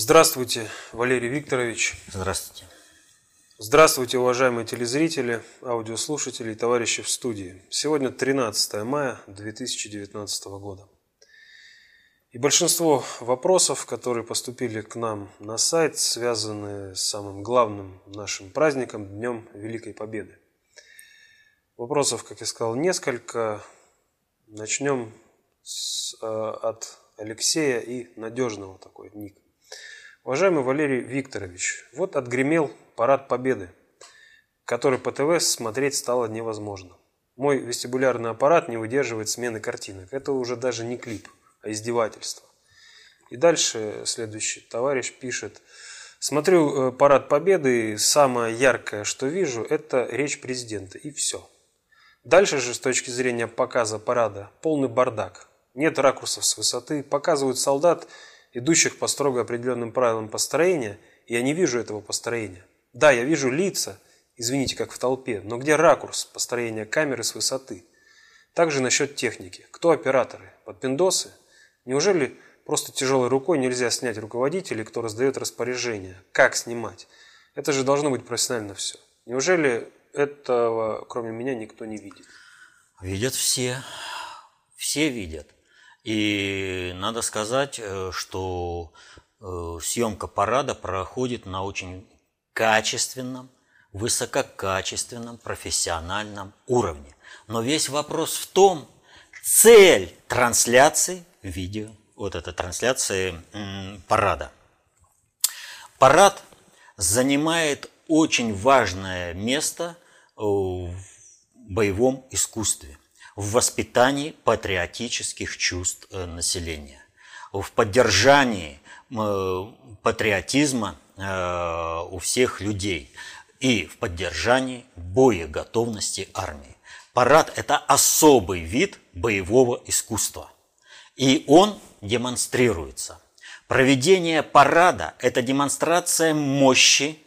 Здравствуйте, Валерий Викторович. Здравствуйте. Здравствуйте, уважаемые телезрители, аудиослушатели и товарищи в студии. Сегодня 13 мая 2019 года. И большинство вопросов, которые поступили к нам на сайт, связаны с самым главным нашим праздником, Днем Великой Победы. Вопросов, как я сказал, несколько. Начнем с, э, от Алексея и надежного такой ник. Уважаемый Валерий Викторович, вот отгремел парад Победы, который по ТВ смотреть стало невозможно. Мой вестибулярный аппарат не выдерживает смены картинок. Это уже даже не клип, а издевательство. И дальше следующий товарищ пишет. Смотрю э, парад Победы, и самое яркое, что вижу, это речь президента, и все. Дальше же, с точки зрения показа парада, полный бардак. Нет ракурсов с высоты, показывают солдат идущих по строго определенным правилам построения, и я не вижу этого построения. Да, я вижу лица, извините, как в толпе, но где ракурс построения камеры с высоты? Также насчет техники. Кто операторы? Подпиндосы? Неужели просто тяжелой рукой нельзя снять руководителей, кто раздает распоряжения? Как снимать? Это же должно быть профессионально все. Неужели этого, кроме меня, никто не видит? Видят все. Все видят. И надо сказать, э, что э, съемка парада проходит на очень качественном, высококачественном, профессиональном уровне. Но весь вопрос в том, цель трансляции видео, вот этой трансляции парада. Парад занимает очень важное место в боевом искусстве – в воспитании патриотических чувств э, населения, в поддержании э, патриотизма э, у всех людей и в поддержании боеготовности армии. Парад – это особый вид боевого искусства, и он демонстрируется. Проведение парада – это демонстрация мощи,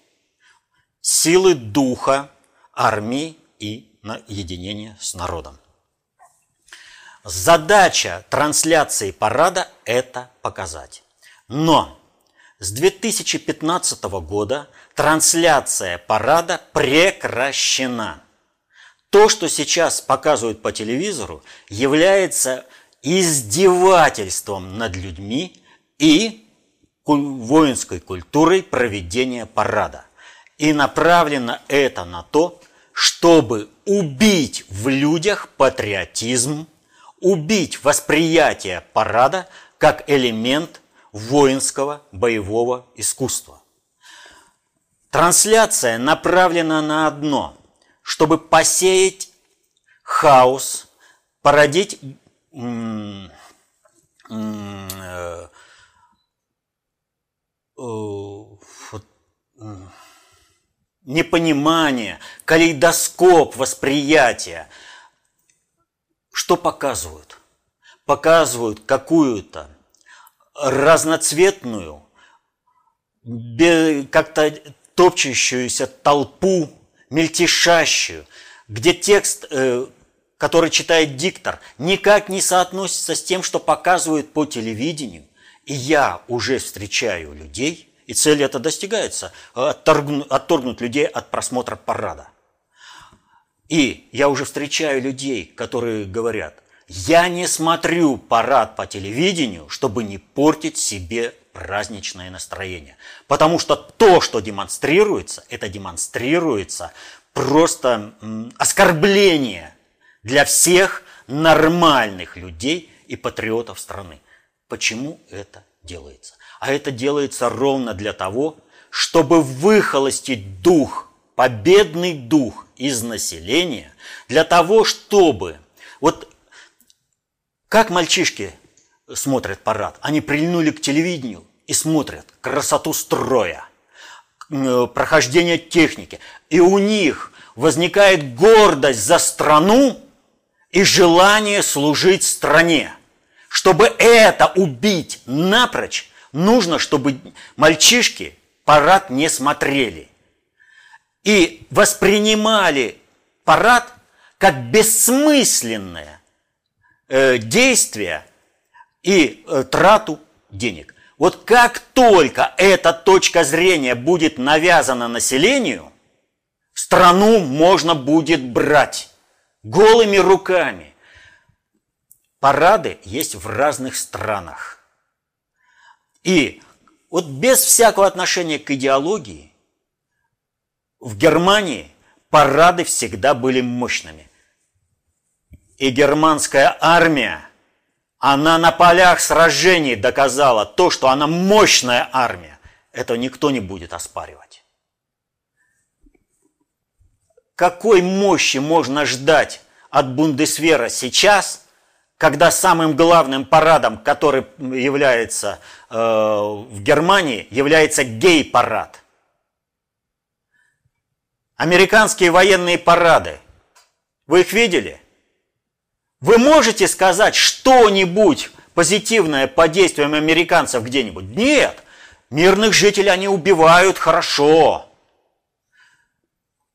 силы духа армии и на единение с народом. Задача трансляции парада – это показать. Но с 2015 года трансляция парада прекращена. То, что сейчас показывают по телевизору, является издевательством над людьми и воинской культурой проведения парада. И направлено это на то, чтобы убить в людях патриотизм, убить восприятие парада как элемент воинского боевого искусства. Трансляция направлена на одно, чтобы посеять хаос, породить э, э, непонимание, калейдоскоп восприятия – что показывают? Показывают какую-то разноцветную, как-то топчущуюся толпу, мельтешащую, где текст, э, который читает диктор, никак не соотносится с тем, что показывают по телевидению. И я уже встречаю людей, и цель эта достигается, отторгнуть, отторгнуть людей от просмотра парада. И я уже встречаю людей, которые говорят, я не смотрю парад по телевидению, чтобы не портить себе праздничное настроение. Потому что то, что демонстрируется, это демонстрируется просто оскорбление для всех нормальных людей и патриотов страны. Почему это делается? А это делается ровно для того, чтобы выхолостить дух, победный дух из населения для того, чтобы... Вот как мальчишки смотрят парад? Они прильнули к телевидению и смотрят красоту строя, э, прохождение техники. И у них возникает гордость за страну и желание служить стране. Чтобы это убить напрочь, нужно, чтобы мальчишки парад не смотрели и воспринимали парад как бессмысленное э, действие и э, трату денег. Вот как только эта точка зрения будет навязана населению, страну можно будет брать голыми руками. Парады есть в разных странах. И вот без всякого отношения к идеологии, в Германии парады всегда были мощными. И германская армия, она на полях сражений доказала то, что она мощная армия. Это никто не будет оспаривать. Какой мощи можно ждать от Бундесвера сейчас, когда самым главным парадом, который является э, в Германии, является гей-парад? Американские военные парады. Вы их видели? Вы можете сказать что-нибудь позитивное по действиям американцев где-нибудь? Нет. Мирных жителей они убивают хорошо.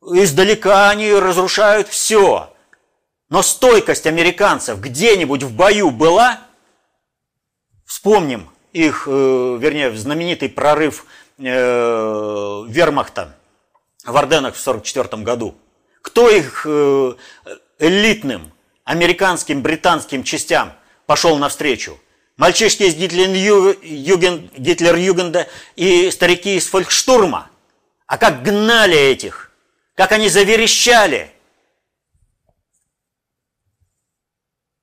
Издалека они разрушают все. Но стойкость американцев где-нибудь в бою была? Вспомним их, э, вернее, знаменитый прорыв э, вермахта в Орденах в 1944 году. Кто их э, элитным американским, британским частям пошел навстречу? Мальчишки из Гитлер-Югенда и старики из Фолькштурма. А как гнали этих? Как они заверещали?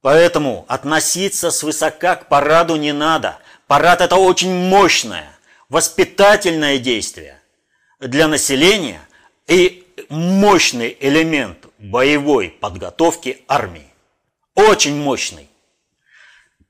Поэтому относиться свысока к параду не надо. Парад – это очень мощное, воспитательное действие для населения – и мощный элемент боевой подготовки армии. Очень мощный.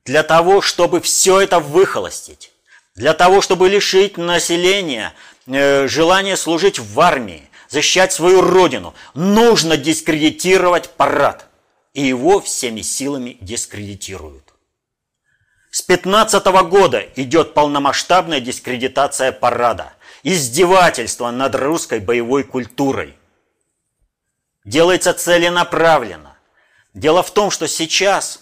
Для того, чтобы все это выхолостить, для того, чтобы лишить населения э, желания служить в армии, защищать свою родину, нужно дискредитировать парад. И его всеми силами дискредитируют. С 15 года идет полномасштабная дискредитация парада – издевательство над русской боевой культурой. Делается целенаправленно. Дело в том, что сейчас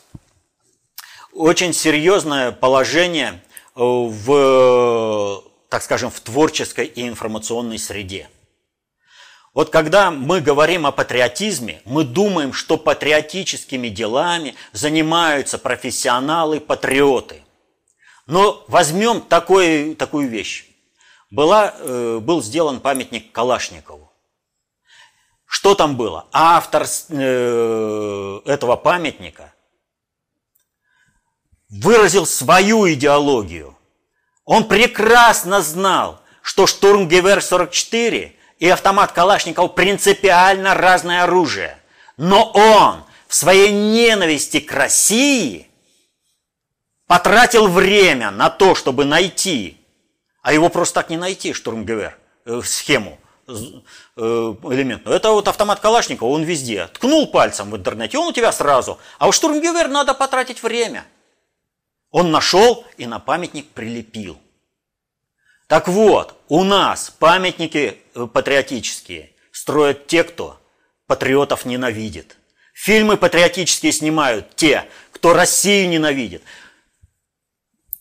очень серьезное положение э, в, так скажем, в творческой и информационной среде. Вот когда мы говорим о патриотизме, мы думаем, что патриотическими делами занимаются профессионалы-патриоты. Но возьмем такой, такую вещь была, э, был сделан памятник Калашникову. Что там было? Автор э, этого памятника выразил свою идеологию. Он прекрасно знал, что штурмгевер 44 и автомат Калашников принципиально разное оружие. Но он в своей ненависти к России потратил время на то, чтобы найти а его просто так не найти, штурмгевер, э, схему э, элементную. Это вот автомат Калашникова, он везде. Ткнул пальцем в интернете, он у тебя сразу. А у штурмгевер надо потратить время. Он нашел и на памятник прилепил. Так вот, у нас памятники э, патриотические строят те, кто патриотов ненавидит. Фильмы патриотические снимают те, кто Россию ненавидит.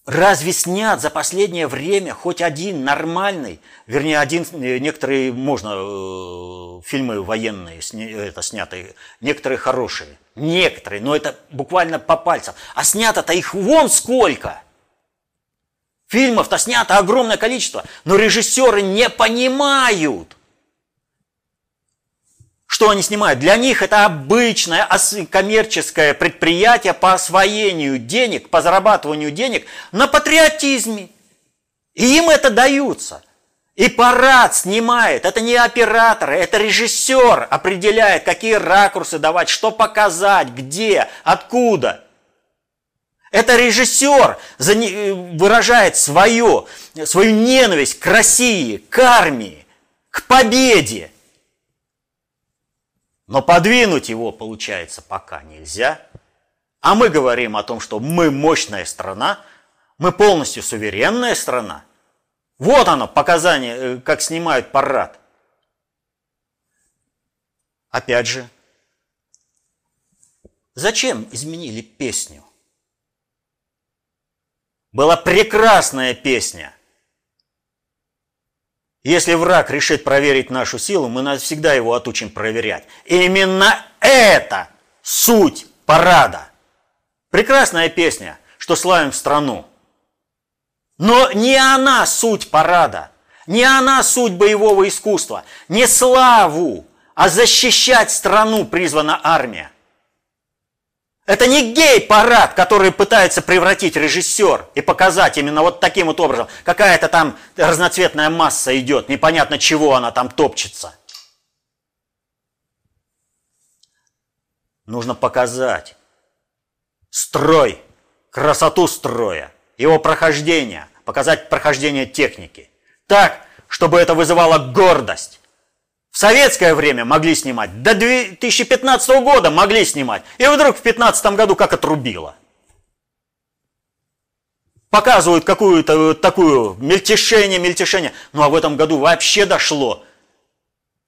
Разве снят за последнее время хоть один нормальный, вернее, один, э, некоторые можно, э, фильмы военные сня, это снятые, некоторые хорошие, некоторые, но это буквально по пальцам. А снято-то их вон сколько! Фильмов-то снято огромное количество, но режиссеры не понимают, что они снимают? Для них это обычное коммерческое предприятие по освоению денег, по зарабатыванию денег на патриотизме. И им это даются. И парад снимает. Это не операторы, это режиссер определяет, какие ракурсы давать, что показать, где, откуда. Это режиссер выражает свою, свою ненависть к России, к армии, к победе. Но подвинуть его, получается, пока нельзя. А мы говорим о том, что мы мощная страна, мы полностью суверенная страна. Вот оно, показание, э, как снимают парад. Опять же, зачем изменили песню? была прекрасная песня. Если враг решит проверить нашу силу, мы навсегда его отучим проверять. именно это суть парада. Прекрасная песня, что славим страну. Но не она суть парада, не она суть боевого искусства, не славу, а защищать страну призвана армия. Это не гей-парад, который пытается превратить режиссер и показать именно вот таким вот образом. Какая-то там разноцветная масса идет, непонятно чего она там топчется. Нужно показать строй, красоту строя, его прохождение, показать прохождение техники. Так, чтобы это вызывало гордость. Советское время могли снимать, до 2015 года могли снимать. И вдруг в 2015 году как отрубило. Показывают какую-то такую мельтешение, мельтешение. Ну а в этом году вообще дошло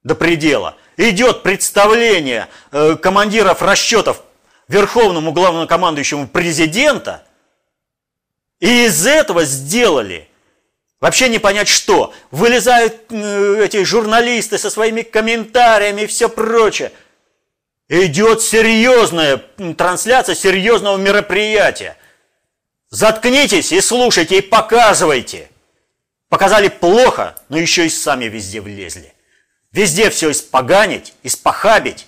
до предела. Идет представление э, командиров расчетов верховному главнокомандующему президента. И из этого сделали Вообще не понять что. Вылезают э, эти журналисты со своими комментариями и все прочее. Идет серьезная трансляция серьезного мероприятия. Заткнитесь и слушайте, и показывайте. Показали плохо, но еще и сами везде влезли. Везде все испоганить, испохабить.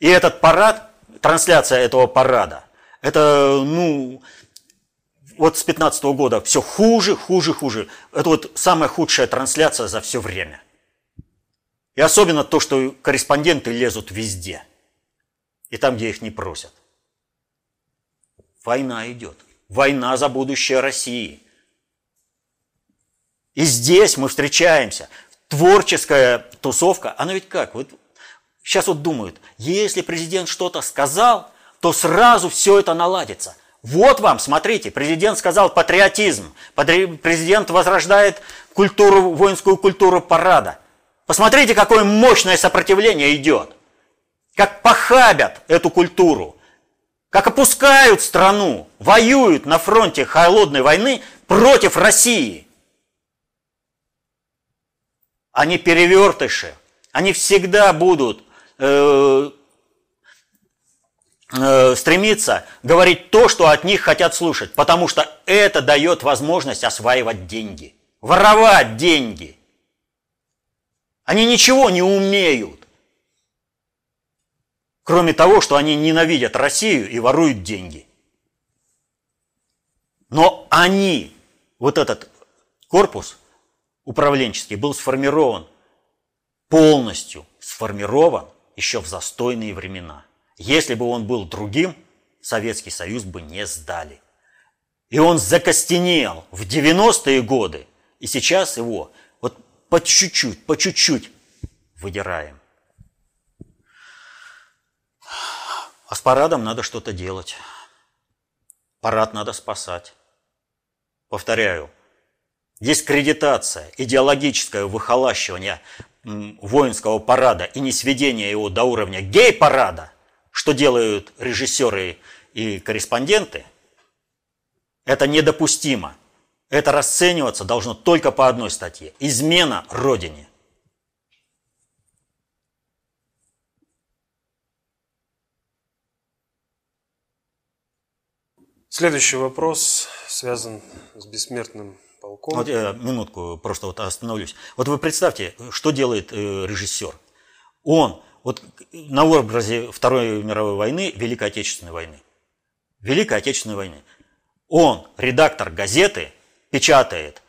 И этот парад, трансляция этого парада, это, ну, вот с 15 года все хуже, хуже, хуже. Это вот самая худшая трансляция за все время. И особенно то, что корреспонденты лезут везде. И там, где их не просят. Война идет. Война за будущее России. И здесь мы встречаемся. Творческая тусовка, она ведь как? Вот сейчас вот думают, если президент что-то сказал, то сразу все это наладится. Вот вам, смотрите, президент сказал патриотизм. Президент возрождает культуру, воинскую культуру парада. Посмотрите, какое мощное сопротивление идет. Как похабят эту культуру. Как опускают страну, воюют на фронте холодной войны против России. Они перевертыши. Они всегда будут э, стремиться говорить то, что от них хотят слушать, потому что это дает возможность осваивать деньги, воровать деньги. Они ничего не умеют, кроме того, что они ненавидят Россию и воруют деньги. Но они, вот этот корпус управленческий был сформирован, полностью сформирован еще в застойные времена – если бы он был другим, Советский Союз бы не сдали. И он закостенел в 90-е годы, и сейчас его вот по чуть-чуть, по чуть-чуть выдираем. А с парадом надо что-то делать. Парад надо спасать. Повторяю, дискредитация, идеологическое выхолащивание воинского парада и не сведение его до уровня гей-парада что делают режиссеры и корреспонденты, это недопустимо. Это расцениваться должно только по одной статье. Измена Родине. Следующий вопрос связан с бессмертным полком. Вот я минутку просто вот остановлюсь. Вот вы представьте, что делает э, режиссер. Он вот на образе Второй мировой войны, Великой Отечественной войны. Великой Отечественной войны. Он, редактор газеты, печатает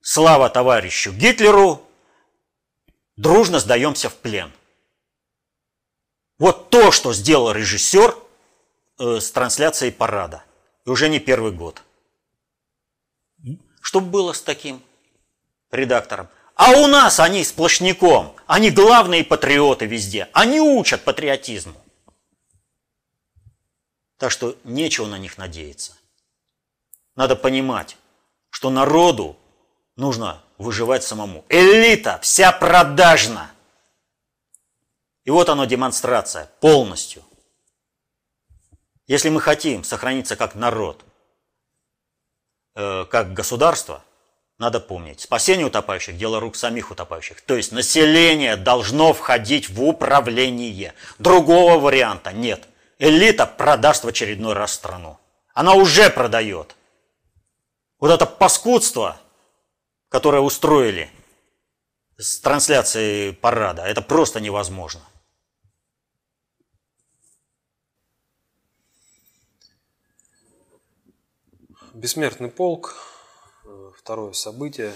«Слава товарищу Гитлеру! Дружно сдаемся в плен». Вот то, что сделал режиссер э, с трансляцией парада. И уже не первый год. Что было с таким редактором? А у нас они сплошняком. Они главные патриоты везде. Они учат патриотизму. Так что нечего на них надеяться. Надо понимать, что народу нужно выживать самому. Элита вся продажна. И вот оно демонстрация полностью. Если мы хотим сохраниться как народ, э, как государство, надо помнить, спасение утопающих – дело рук самих утопающих. То есть население должно входить в управление. Другого варианта нет. Элита продаст в очередной раз страну. Она уже продает. Вот это паскудство, которое устроили с трансляцией парада, это просто невозможно. Бессмертный полк, второе событие,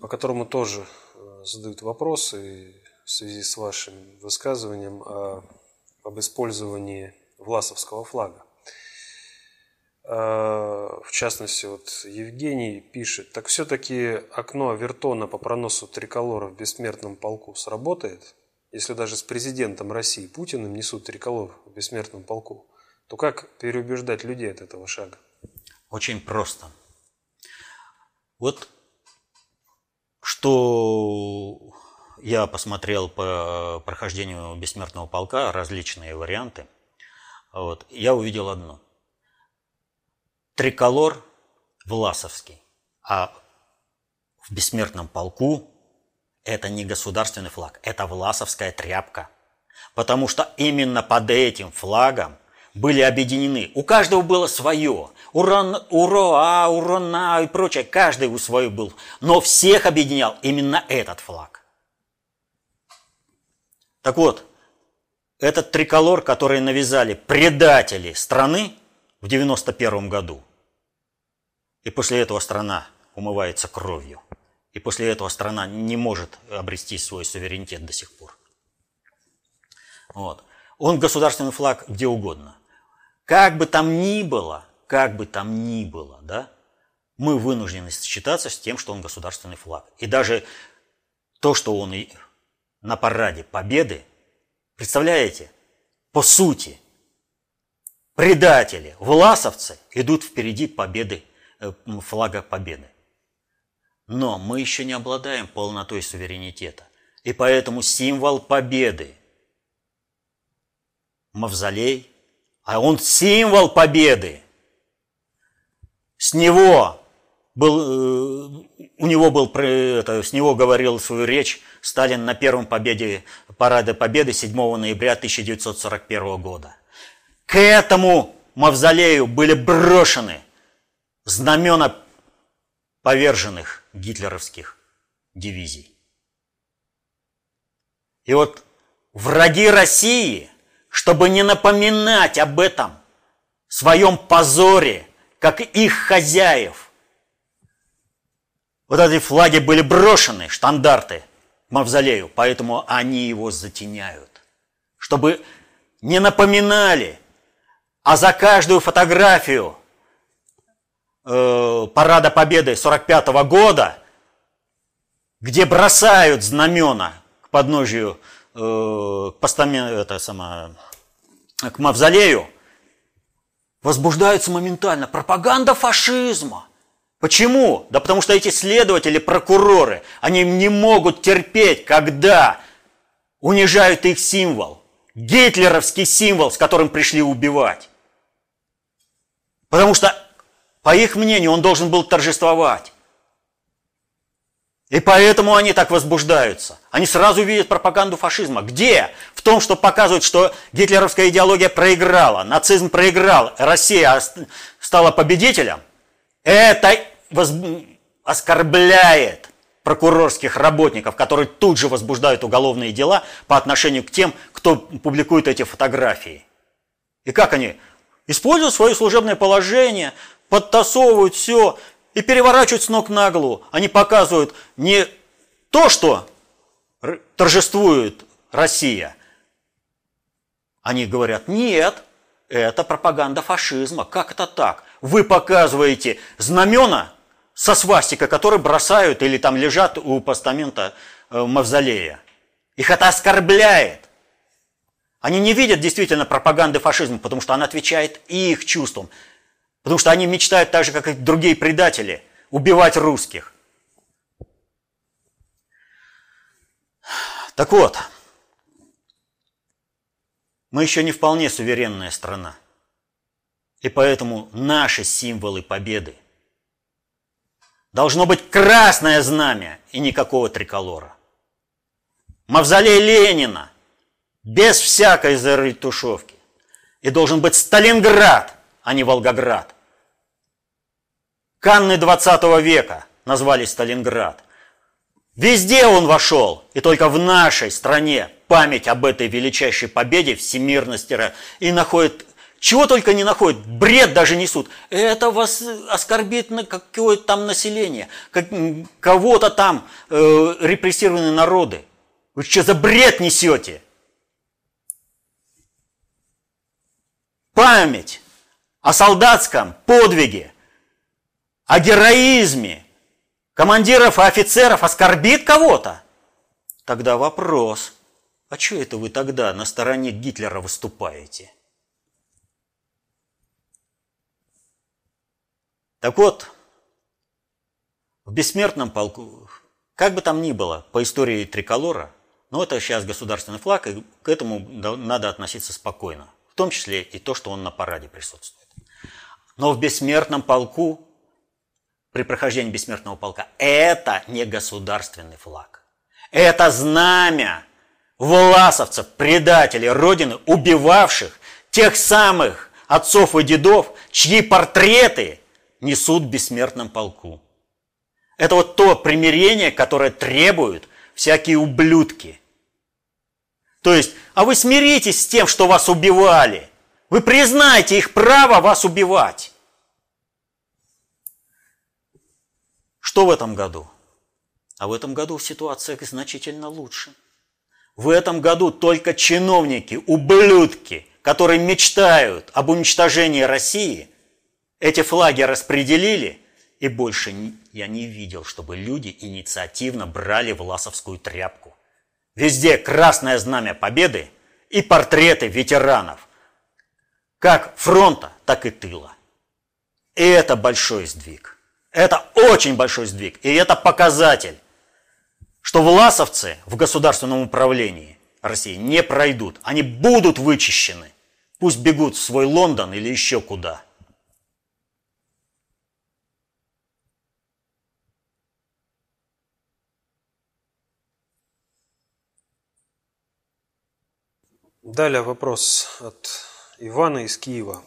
по которому тоже э, задают вопросы в связи с вашим высказыванием о, об использовании власовского флага. Э, в частности, вот Евгений пишет, так все-таки окно Вертона по проносу триколора в бессмертном полку сработает, если даже с президентом России Путиным несут триколор в бессмертном полку то как переубеждать людей от этого шага? Очень просто. Вот что я посмотрел по прохождению бессмертного полка, различные варианты, вот, я увидел одно. Триколор Власовский, а в бессмертном полку это не государственный флаг, это власовская тряпка. Потому что именно под этим флагом были объединены. У каждого было свое. Уран, уроа, урона и прочее. Каждый у свое был. Но всех объединял именно этот флаг. Так вот, этот триколор, который навязали предатели страны в 91 году, и после этого страна умывается кровью, и после этого страна не может обрести свой суверенитет до сих пор. Вот. Он государственный флаг где угодно. Как бы там ни было, как бы там ни было, да, мы вынуждены считаться с тем, что он государственный флаг. И даже то, что он и на параде победы, представляете, по сути, предатели, власовцы идут впереди победы, э, флага победы. Но мы еще не обладаем полнотой суверенитета. И поэтому символ победы – мавзолей, а он символ победы. С него был, э, у него был, это, с него говорил свою речь Сталин на первом победе, параде Победы 7 ноября 1941 года. К этому мавзолею были брошены знамена поверженных гитлеровских дивизий. И вот враги России – чтобы не напоминать об этом, своем позоре, как их хозяев. Вот эти флаги были брошены, штандарты, к мавзолею, поэтому они его затеняют. Чтобы не напоминали, а за каждую фотографию э, Парада Победы 45 -го года, где бросают знамена к подножию э, к постаменту, это сама, к мавзолею, возбуждаются моментально. Пропаганда фашизма. Почему? Да потому что эти следователи, прокуроры, они не могут терпеть, когда унижают их символ. Гитлеровский символ, с которым пришли убивать. Потому что, по их мнению, он должен был торжествовать. И поэтому они так возбуждаются. Они сразу видят пропаганду фашизма. Где? В том, что показывают, что гитлеровская идеология проиграла, нацизм проиграл, Россия стала победителем. Это воз... оскорбляет прокурорских работников, которые тут же возбуждают уголовные дела по отношению к тем, кто публикует эти фотографии. И как они? Используют свое служебное положение, подтасовывают все, и переворачивают с ног на голову. Они показывают не то, что торжествует Россия. Они говорят, нет, это пропаганда фашизма. Как это так? Вы показываете знамена со свастикой, которые бросают или там лежат у постамента э, мавзолея. Их это оскорбляет. Они не видят действительно пропаганды фашизма, потому что она отвечает их чувствам. Потому что они мечтают так же, как и другие предатели, убивать русских. Так вот, мы еще не вполне суверенная страна. И поэтому наши символы победы должно быть красное знамя и никакого триколора. Мавзолей Ленина без всякой заретушевки. И должен быть Сталинград, а не Волгоград. Канны 20 века назвали Сталинград. Везде он вошел, и только в нашей стране память об этой величайшей победе всемирности и находит чего только не находят, бред даже несут. Это вас оскорбит на какое-то там население, как, кого-то там э, репрессированные народы. Вы что за бред несете? Память о солдатском подвиге, о героизме командиров и офицеров оскорбит кого-то? Тогда вопрос, а что это вы тогда на стороне Гитлера выступаете? Так вот, в бессмертном полку, как бы там ни было, по истории триколора, но это сейчас государственный флаг, и к этому надо относиться спокойно. В том числе и то, что он на параде присутствует. Но в бессмертном полку, при прохождении бессмертного полка, это не государственный флаг. Это знамя власовцев, предателей Родины, убивавших тех самых отцов и дедов, чьи портреты несут в бессмертном полку. Это вот то примирение, которое требуют всякие ублюдки. То есть, а вы смиритесь с тем, что вас убивали. Вы признаете их право вас убивать. Что в этом году? А в этом году ситуация значительно лучше. В этом году только чиновники, ублюдки, которые мечтают об уничтожении России, эти флаги распределили, и больше я не видел, чтобы люди инициативно брали власовскую тряпку. Везде красное знамя победы и портреты ветеранов. Как фронта, так и тыла. И это большой сдвиг. Это очень большой сдвиг. И это показатель, что власовцы в государственном управлении России не пройдут. Они будут вычищены. Пусть бегут в свой Лондон или еще куда – Далее вопрос от Ивана из Киева,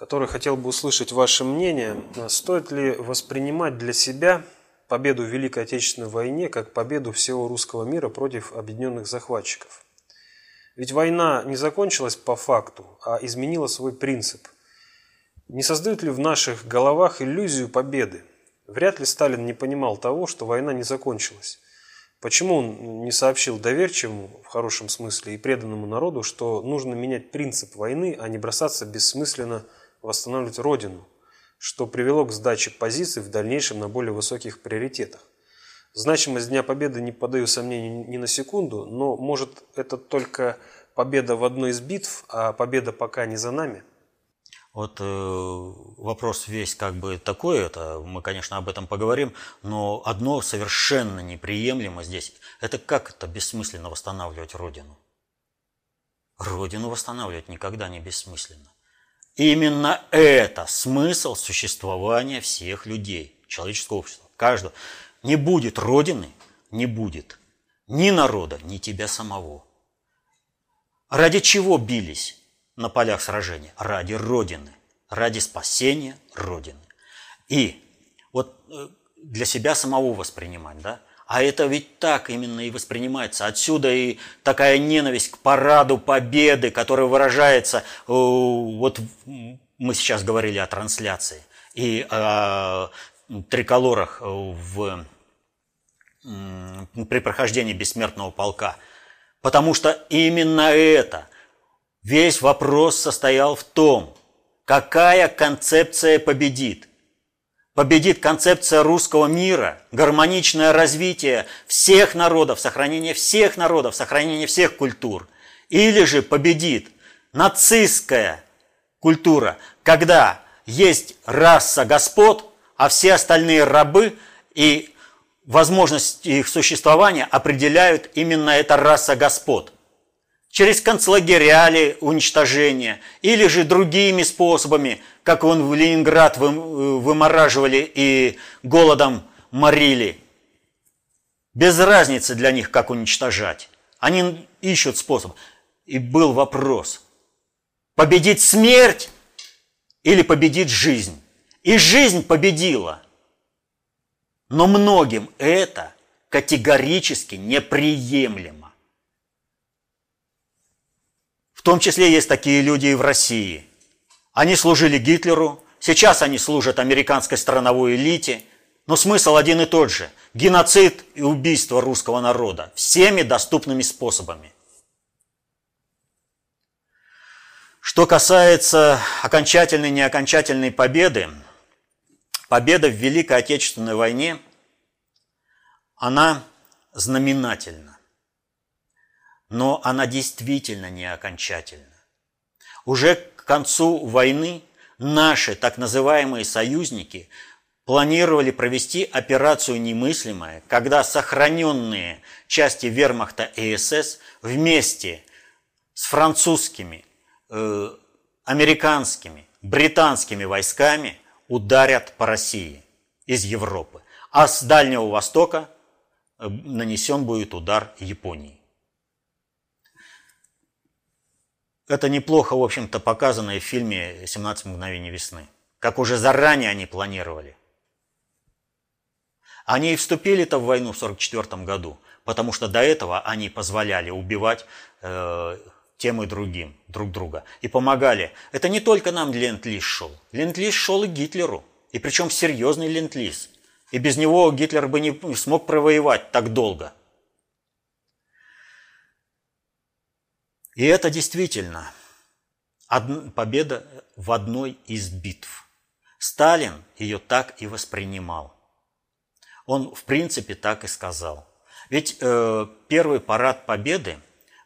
который хотел бы услышать ваше мнение. Стоит ли воспринимать для себя победу в Великой Отечественной войне как победу всего русского мира против объединенных захватчиков? Ведь война не закончилась по факту, а изменила свой принцип. Не создают ли в наших головах иллюзию победы? Вряд ли Сталин не понимал того, что война не закончилась. Почему он не сообщил доверчивому, в хорошем смысле, и преданному народу, что нужно менять принцип войны, а не бросаться бессмысленно восстанавливать Родину, что привело к сдаче позиций в дальнейшем на более высоких приоритетах? Значимость Дня Победы не подаю сомнению ни на секунду, но может это только победа в одной из битв, а победа пока не за нами? Вот э, вопрос весь как бы такой, это мы, конечно, об этом поговорим, но одно совершенно неприемлемо здесь. Это как это бессмысленно восстанавливать Родину? Родину восстанавливать никогда не бессмысленно. Именно это смысл существования всех людей, человеческого общества, каждого. Не будет Родины, не будет ни народа, ни тебя самого. Ради чего бились? на полях сражения ради Родины, ради спасения Родины. И вот э, для себя самого воспринимать, да? А это ведь так именно и воспринимается. Отсюда и такая ненависть к параду победы, которая выражается, э, вот мы сейчас говорили о трансляции, и о триколорах в, при прохождении бессмертного полка. Потому что именно это Весь вопрос состоял в том, какая концепция победит. Победит концепция русского мира, гармоничное развитие всех народов, сохранение всех народов, сохранение всех культур. Или же победит нацистская культура, когда есть раса господ, а все остальные рабы и возможность их существования определяют именно эта раса господ – через концлагеря ли уничтожения, или же другими способами, как он в Ленинград вымораживали и голодом морили. Без разницы для них, как уничтожать. Они ищут способ. И был вопрос, победить смерть или победить жизнь? И жизнь победила. Но многим это категорически неприемлемо. В том числе есть такие люди и в России. Они служили Гитлеру, сейчас они служат американской страновой элите, но смысл один и тот же – геноцид и убийство русского народа всеми доступными способами. Что касается окончательной и неокончательной победы, победа в Великой Отечественной войне, она знаменательна, но она действительно не окончательна. Уже к концу войны наши так называемые союзники планировали провести операцию «Немыслимая», когда сохраненные части вермахта и СС вместе с французскими, э, американскими, британскими войсками ударят по России из Европы. А с Дальнего Востока э, нанесен будет удар Японии. Это неплохо, в общем-то, показано и в фильме «17 мгновений весны». Как уже заранее они планировали. Они и вступили-то в войну в 1944 году, потому что до этого они позволяли убивать э, тем и другим друг друга. И помогали. Это не только нам ленд-лиз шел. Ленд-лиз шел и Гитлеру. И причем серьезный ленд-лиз. И без него Гитлер бы не смог провоевать так долго – И это действительно победа в одной из битв. Сталин ее так и воспринимал. Он, в принципе, так и сказал. Ведь э, первый парад Победы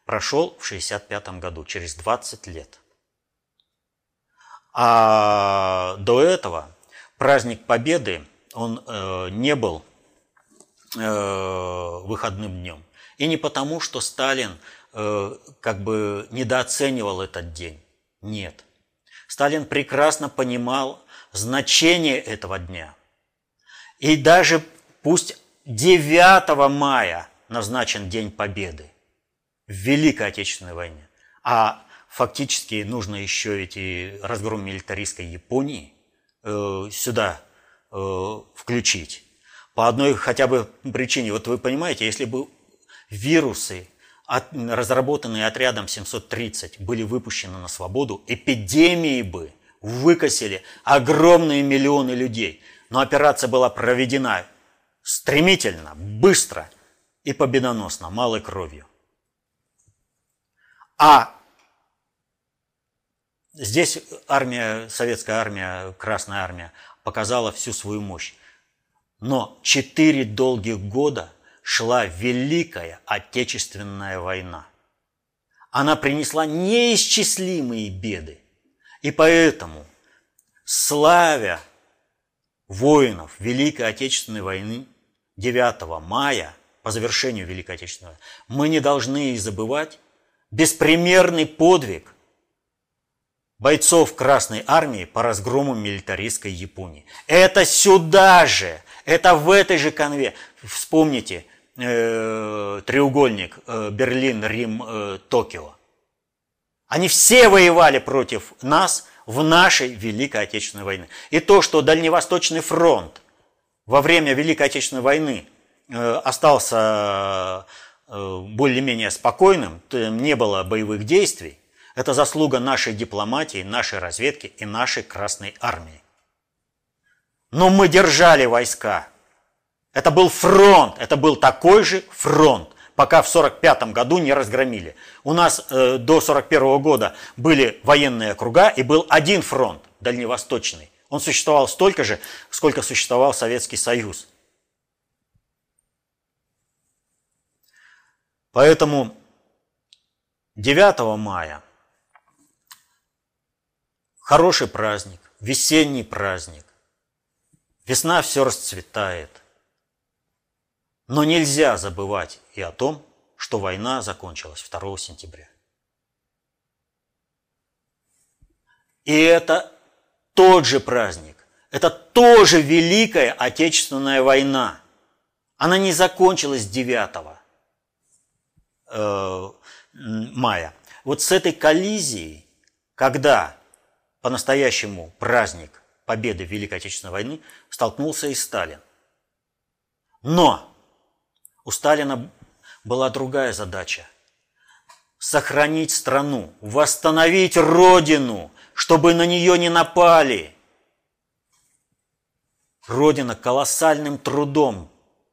прошел в 1965 году, через 20 лет. А до этого праздник Победы, он э, не был э, выходным днем. И не потому, что Сталин Э, как бы недооценивал этот день. Нет. Сталин прекрасно понимал значение этого дня. И даже пусть 9 мая назначен День Победы в Великой Отечественной войне, а фактически нужно еще эти разгром милитаристской Японии э, сюда э, включить. По одной хотя бы причине. Вот вы понимаете, если бы вирусы от, разработанные отрядом 730, были выпущены на свободу, эпидемии бы выкосили огромные миллионы людей. Но операция была проведена стремительно, быстро и победоносно, малой кровью. А здесь армия, советская армия, Красная армия показала всю свою мощь. Но четыре долгих года – шла Великая Отечественная война. Она принесла неисчислимые беды. И поэтому, славя воинов Великой Отечественной войны 9 мая, по завершению Великой Отечественной войны, мы не должны забывать беспримерный подвиг бойцов Красной Армии по разгрому милитаристской Японии. Это сюда же, это в этой же конве. Вспомните, э, треугольник э, Берлин, Рим, э, Токио. Они все воевали против нас в нашей Великой Отечественной войны. И то, что Дальневосточный фронт во время Великой Отечественной войны э, остался э, более-менее спокойным, не было боевых действий, это заслуга нашей дипломатии, нашей разведки и нашей Красной Армии. Но мы держали войска, это был фронт, это был такой же фронт, пока в 1945 году не разгромили. У нас э, до 1941 года были военные округа и был один фронт, дальневосточный. Он существовал столько же, сколько существовал Советский Союз. Поэтому 9 мая хороший праздник, весенний праздник. Весна все расцветает. Но нельзя забывать и о том, что война закончилась 2 сентября. И это тот же праздник, это тоже Великая Отечественная война. Она не закончилась 9 э, мая. Вот с этой коллизией, когда по-настоящему праздник победы Великой Отечественной войны, столкнулся и Сталин. Но у Сталина была другая задача – сохранить страну, восстановить Родину, чтобы на нее не напали. Родина колоссальным трудом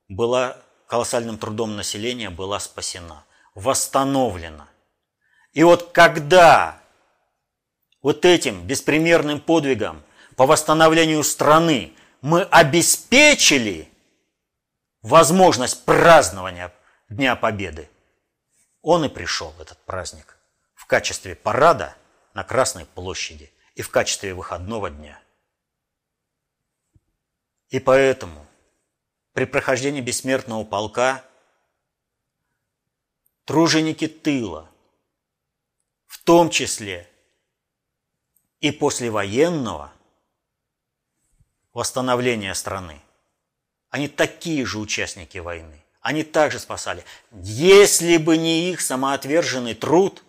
была, колоссальным трудом населения была спасена, восстановлена. И вот когда вот этим беспримерным подвигом по восстановлению страны мы обеспечили возможность празднования Дня Победы, он и пришел, этот праздник, в качестве парада на Красной площади и в качестве выходного дня. И поэтому при прохождении бессмертного полка труженики тыла, в том числе и послевоенного восстановления страны, они такие же участники войны. Они также спасали. Если бы не их самоотверженный труд,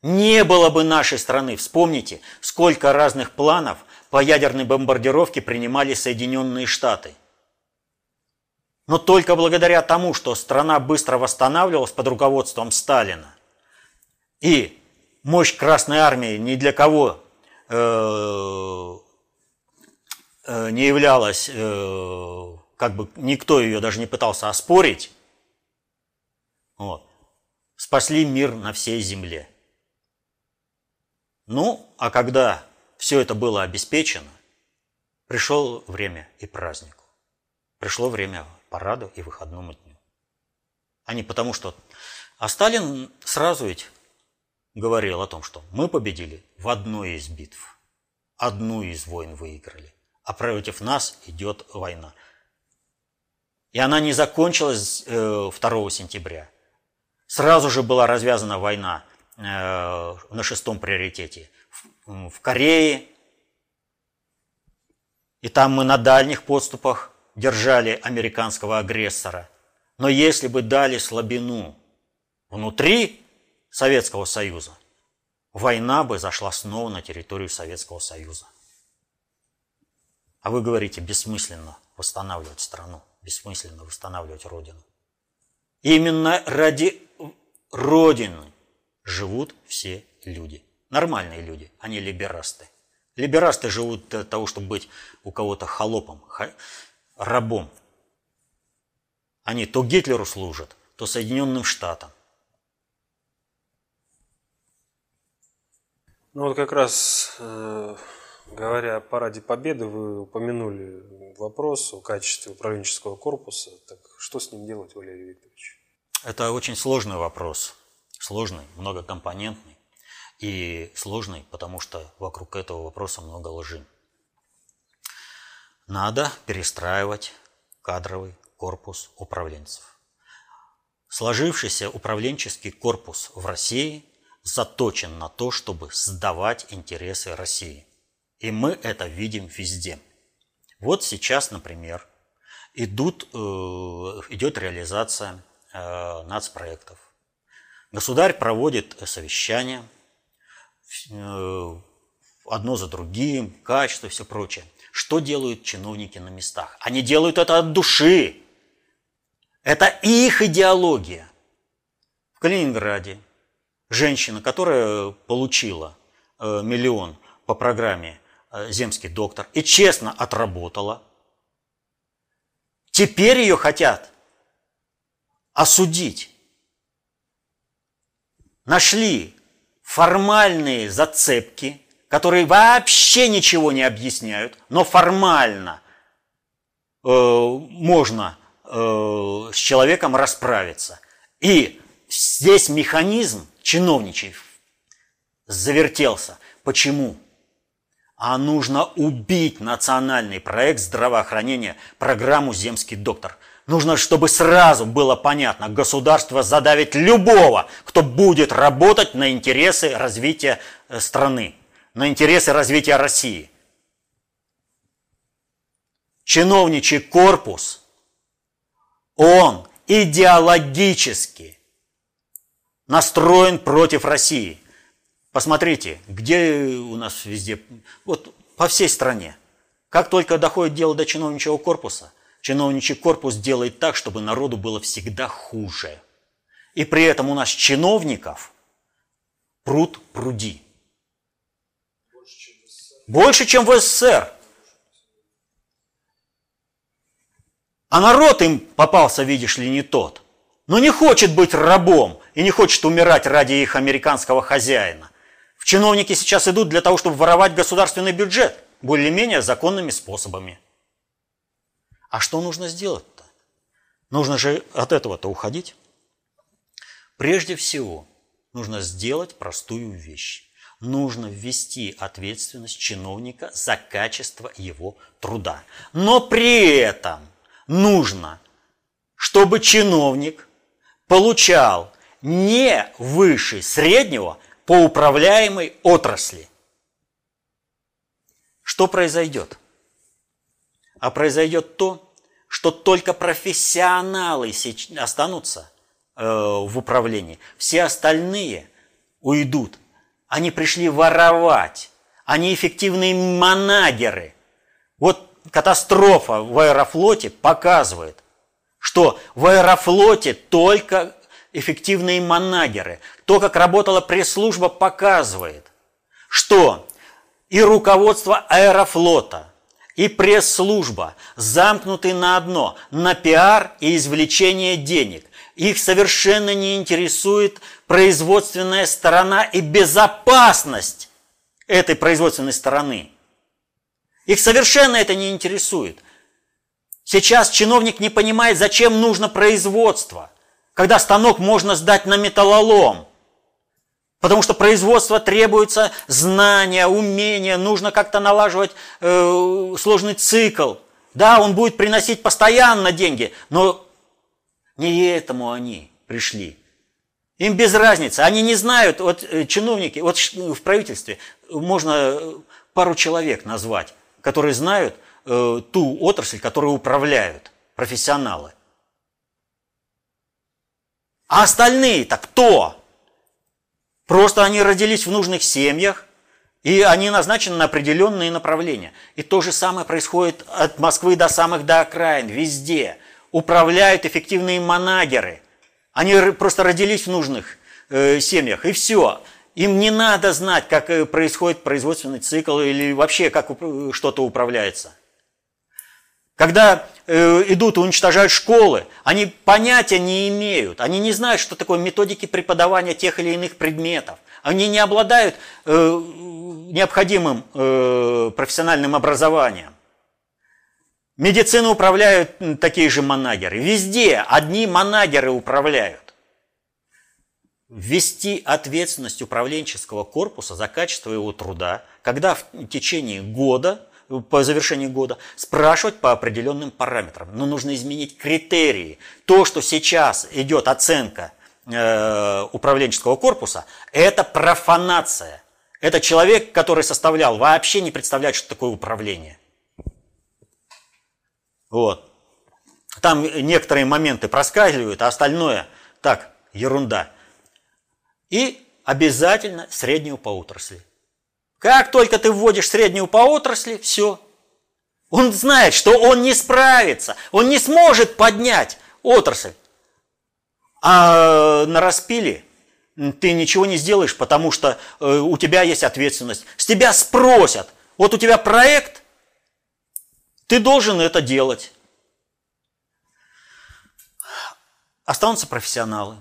не было бы нашей страны. Вспомните, сколько разных планов по ядерной бомбардировке принимали Соединенные Штаты. Но только благодаря тому, что страна быстро восстанавливалась под руководством Сталина, и мощь Красной Армии ни для кого э, э, не являлась э, как бы никто ее даже не пытался оспорить, вот, спасли мир на всей земле. Ну, а когда все это было обеспечено, пришло время и празднику. Пришло время параду и выходному дню. А не потому, что... А Сталин сразу ведь говорил о том, что мы победили в одной из битв, одну из войн выиграли, а против нас идет война. И она не закончилась 2 э, сентября. Сразу же была развязана война э, на шестом приоритете в Корее. И там мы на дальних подступах держали американского агрессора. Но если бы дали слабину внутри Советского Союза, война бы зашла снова на территорию Советского Союза. А вы говорите, бессмысленно восстанавливать страну бессмысленно восстанавливать Родину. Именно ради Родины живут все люди. Нормальные люди, а не либерасты. Либерасты живут для того, чтобы быть у кого-то холопом, рабом. Они то Гитлеру служат, то Соединенным Штатам. Ну вот как раз э, Говоря о параде Победы, вы упомянули вопрос о качестве управленческого корпуса. Так что с ним делать, Валерий Викторович? Это очень сложный вопрос. Сложный, многокомпонентный. И сложный, потому что вокруг этого вопроса много лжи. Надо перестраивать кадровый корпус управленцев. Сложившийся управленческий корпус в России заточен на то, чтобы сдавать интересы России. И мы это видим везде. Вот сейчас, например, идут, э, идет реализация э, нацпроектов. Государь проводит совещания, э, одно за другим, качество, все прочее. Что делают чиновники на местах? Они делают это от души. Это их идеология. В Калининграде женщина, которая получила миллион по программе земский доктор, и честно отработала. Теперь ее хотят осудить. Нашли формальные зацепки, которые вообще ничего не объясняют, но формально э, можно э, с человеком расправиться. И здесь механизм чиновничий завертелся. Почему? А нужно убить национальный проект здравоохранения, программу «Земский доктор». Нужно, чтобы сразу было понятно, государство задавит любого, кто будет работать на интересы развития э, страны. на интересы развития России. Чиновничий корпус, он идеологически настроен против России. Посмотрите, где у нас везде, вот по всей стране. Как только доходит дело до чиновничьего корпуса, чиновничий корпус делает так, чтобы народу было всегда хуже. И при этом у нас чиновников пруд пруди. Больше, чем в СССР. А народ им попался, видишь ли, не тот. Но не хочет быть рабом и не хочет умирать ради их американского хозяина. В чиновники сейчас идут для того, чтобы воровать государственный бюджет более-менее законными способами. А что нужно сделать-то? Нужно же от этого-то уходить. Прежде всего, нужно сделать простую вещь. Нужно ввести ответственность чиновника за качество его труда. Но при этом нужно, чтобы чиновник получал не выше среднего по управляемой отрасли. Что произойдет? А произойдет то, что только профессионалы останутся э, в управлении. Все остальные уйдут. Они пришли воровать. Они эффективные манагеры. Вот катастрофа в аэрофлоте показывает, что в аэрофлоте только эффективные манагеры. То, как работала пресс-служба, показывает, что и руководство аэрофлота, и пресс-служба замкнуты на одно – на пиар и извлечение денег. Их совершенно не интересует производственная сторона и безопасность этой производственной стороны. Их совершенно это не интересует. Сейчас чиновник не понимает, зачем нужно производство, когда станок можно сдать на металлолом. Потому что производство требуется знания, умения, нужно как-то налаживать э, сложный цикл. Да, он будет приносить постоянно деньги, но не этому они пришли. Им без разницы. Они не знают, вот э, чиновники, вот в правительстве можно э, пару человек назвать, которые знают э, ту отрасль, которую управляют, профессионалы. А остальные-то кто? Просто они родились в нужных семьях, и они назначены на определенные направления. И то же самое происходит от Москвы до самых до окраин, везде. Управляют эффективные манагеры. Они просто родились в нужных э, семьях, и все. Им не надо знать, как э, происходит производственный цикл или вообще как что-то управляется. Когда э, идут и уничтожают школы, они понятия не имеют, они не знают, что такое методики преподавания тех или иных предметов. Они не обладают э, необходимым э, профессиональным образованием. Медицину управляют такие же манагеры. Везде одни манагеры управляют. Ввести ответственность управленческого корпуса за качество его труда, когда в течение года по завершении года, спрашивать по определенным параметрам. Но нужно изменить критерии. То, что сейчас идет оценка э, управленческого корпуса, это профанация. Это человек, который составлял, вообще не представляет, что такое управление. Вот. Там некоторые моменты проскальзывают, а остальное так, ерунда. И обязательно среднюю по отрасли. Как только ты вводишь среднюю по отрасли, все. Он знает, что он не справится, он не сможет поднять отрасль. А на распиле ты ничего не сделаешь, потому что э, у тебя есть ответственность. С тебя спросят, вот у тебя проект, ты должен это делать. Останутся профессионалы.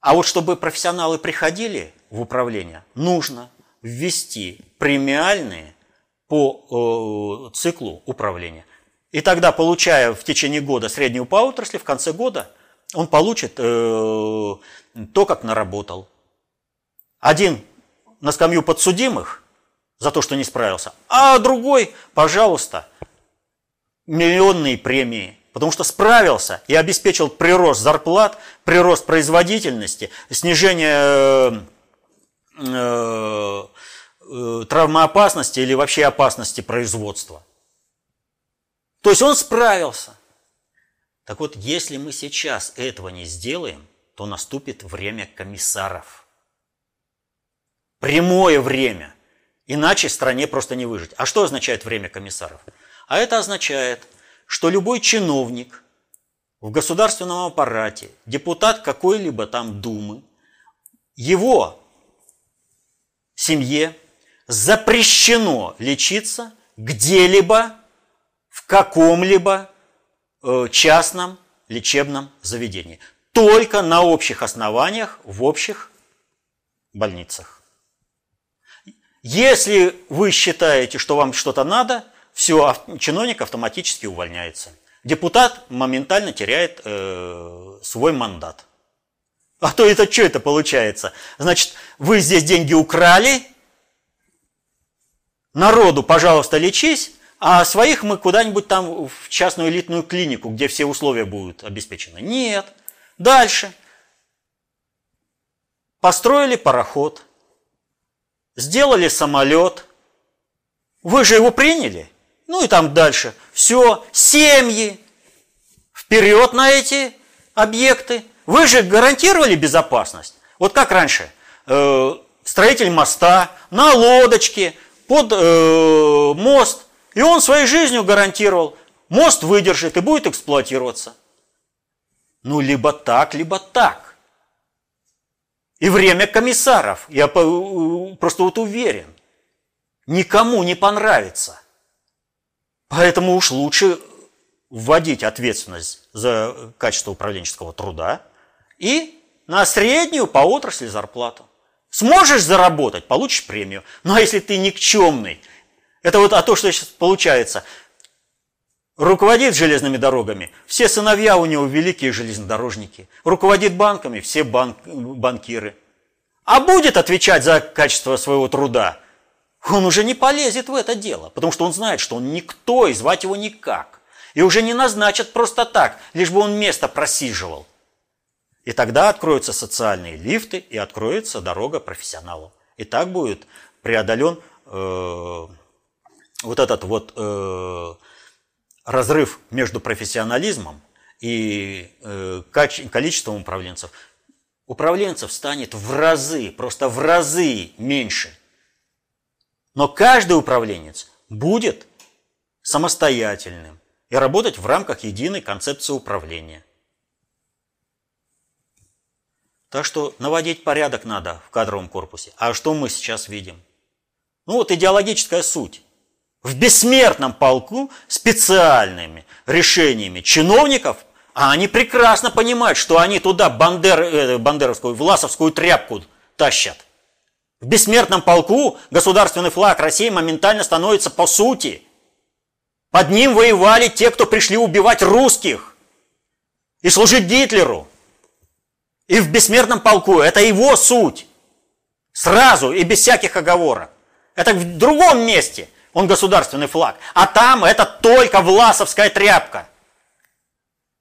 А вот чтобы профессионалы приходили в управление, нужно ввести премиальные по э, циклу управления. И тогда, получая в течение года среднюю по отрасли, в конце года он получит э, то, как наработал. Один на скамью подсудимых за то, что не справился, а другой, пожалуйста, миллионные премии, потому что справился и обеспечил прирост зарплат, прирост производительности, снижение э, травмоопасности или вообще опасности производства. То есть он справился. Так вот, если мы сейчас этого не сделаем, то наступит время комиссаров. Прямое время. Иначе стране просто не выжить. А что означает время комиссаров? А это означает, что любой чиновник в государственном аппарате, депутат какой-либо там думы, его семье запрещено лечиться где-либо, в каком-либо э, частном лечебном заведении. Только на общих основаниях в общих больницах. Если вы считаете, что вам что-то надо, все, чиновник автоматически увольняется. Депутат моментально теряет э, свой мандат. А то это что это получается? Значит, вы здесь деньги украли, народу, пожалуйста, лечись, а своих мы куда-нибудь там в частную элитную клинику, где все условия будут обеспечены. Нет. Дальше. Построили пароход, сделали самолет. Вы же его приняли? Ну и там дальше. Все, семьи, вперед на эти объекты. Вы же гарантировали безопасность. Вот как раньше, э, строитель моста на лодочке под э, мост, и он своей жизнью гарантировал, мост выдержит и будет эксплуатироваться. Ну, либо так, либо так. И время комиссаров, я э, просто вот уверен, никому не понравится. Поэтому уж лучше вводить ответственность за качество управленческого труда и на среднюю по отрасли зарплату. Сможешь заработать, получишь премию. Ну а если ты никчемный, это вот а то, что сейчас получается. Руководит железными дорогами, все сыновья у него великие железнодорожники. Руководит банками, все банк, банкиры. А будет отвечать за качество своего труда, он уже не полезет в это дело, потому что он знает, что он никто и звать его никак. И уже не назначат просто так, лишь бы он место просиживал. И тогда откроются социальные лифты и откроется дорога профессионалу. И так будет преодолен э, вот этот вот э, разрыв между профессионализмом и э, количеством управленцев. Управленцев станет в разы, просто в разы меньше. Но каждый управленец будет самостоятельным и работать в рамках единой концепции управления – Так что наводить порядок надо в кадровом корпусе. А что мы сейчас видим? Ну вот идеологическая суть. В бессмертном полку специальными решениями чиновников, а они прекрасно понимают, что они туда бандер, э, бандеровскую, власовскую тряпку тащат. В бессмертном полку государственный флаг России моментально становится по сути. Под ним воевали те, кто пришли убивать русских и служить Гитлеру. И в бессмертном полку это его суть. Сразу и без всяких оговорок. Это в другом месте он государственный флаг. А там это только власовская тряпка.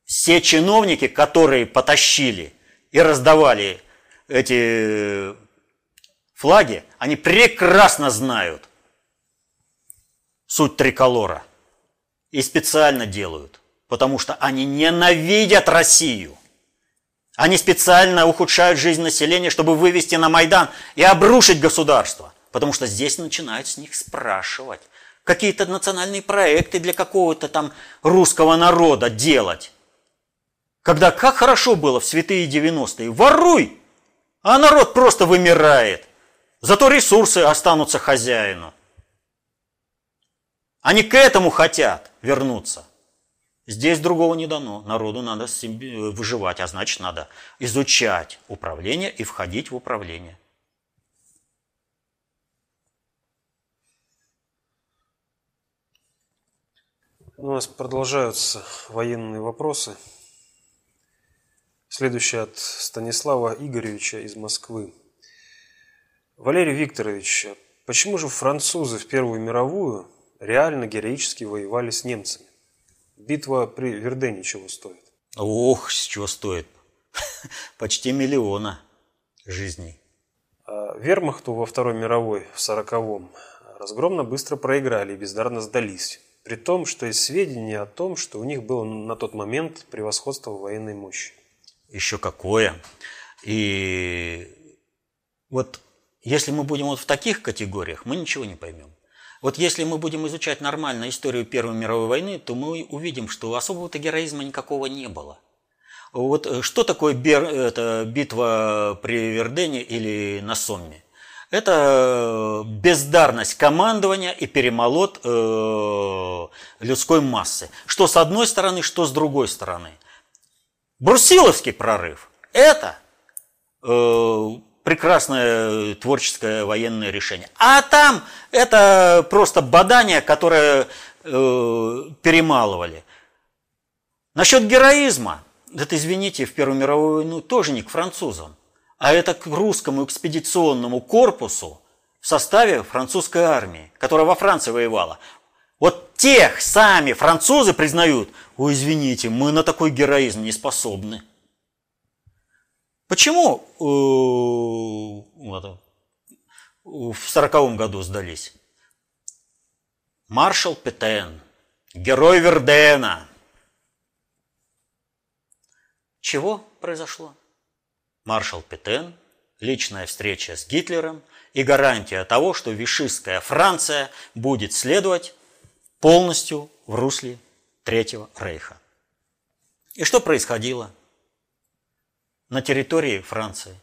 Все чиновники, которые потащили и раздавали эти флаги, они прекрасно знают суть триколора. И специально делают, потому что они ненавидят Россию. Они специально ухудшают жизнь населения, чтобы вывести на Майдан и обрушить государство. Потому что здесь начинают с них спрашивать. Какие-то национальные проекты для какого-то там русского народа делать. Когда как хорошо было в святые 90-е. Воруй! А народ просто вымирает. Зато ресурсы останутся хозяину. Они к этому хотят вернуться. Здесь другого не дано. Народу надо выживать, а значит надо изучать управление и входить в управление. У нас продолжаются военные вопросы. Следующий от Станислава Игоревича из Москвы. Валерий Викторович, почему же французы в Первую мировую реально героически воевали с немцами? Битва при Вердене чего стоит? Ох, с чего стоит? Почти миллиона жизней. А вермахту во Второй мировой в 40-м разгромно быстро проиграли и бездарно сдались. При том, что есть сведения о том, что у них было на тот момент превосходство военной мощи. Еще какое. И вот если мы будем вот в таких категориях, мы ничего не поймем. Вот если мы будем изучать нормально историю Первой мировой войны, то мы увидим, что особого-то героизма никакого не было. Вот э, что такое бер, это битва при Вердене или на Сомме? Это бездарность командования и перемолот э, людской массы. Что с одной стороны, что с другой стороны. Брусиловский прорыв – это э, прекрасное творческое военное решение. А там это просто бадание, которое э, перемалывали. Насчет героизма, это, извините, в Первую мировую войну тоже не к французам, а это к русскому экспедиционному корпусу в составе французской армии, которая во Франции воевала. Вот тех сами французы признают, ой, извините, мы на такой героизм не способны. Почему э, в сороковом году сдались? Маршал Петен, герой Вердена. Чего произошло? Маршал Петен, личная встреча с Гитлером и гарантия того, что вишистская Франция будет следовать полностью в русле Третьего Рейха. И что происходило? На территории Франции.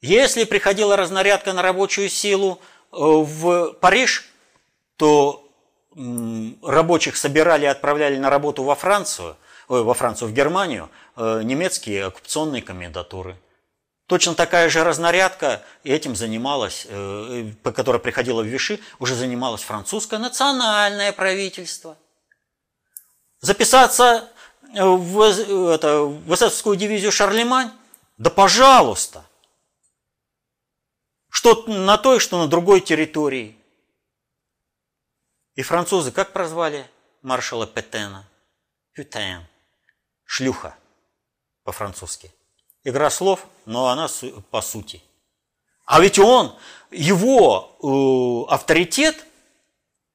Если приходила разнарядка на рабочую силу э, в Париж, то рабочих собирали и отправляли на работу во Францию, ой, во Францию, в Германию, э, немецкие оккупационные комендатуры. Точно такая же разнарядка, этим занималась, э, которая приходила в Виши, уже занималось французское национальное правительство. Записаться в, это, в эсэсовскую дивизию «Шарлемань» Да пожалуйста! Что на той, что на другой территории. И французы как прозвали маршала Петена? Пютен. Шлюха по-французски. Игра слов, но она по сути. А ведь он, его э, авторитет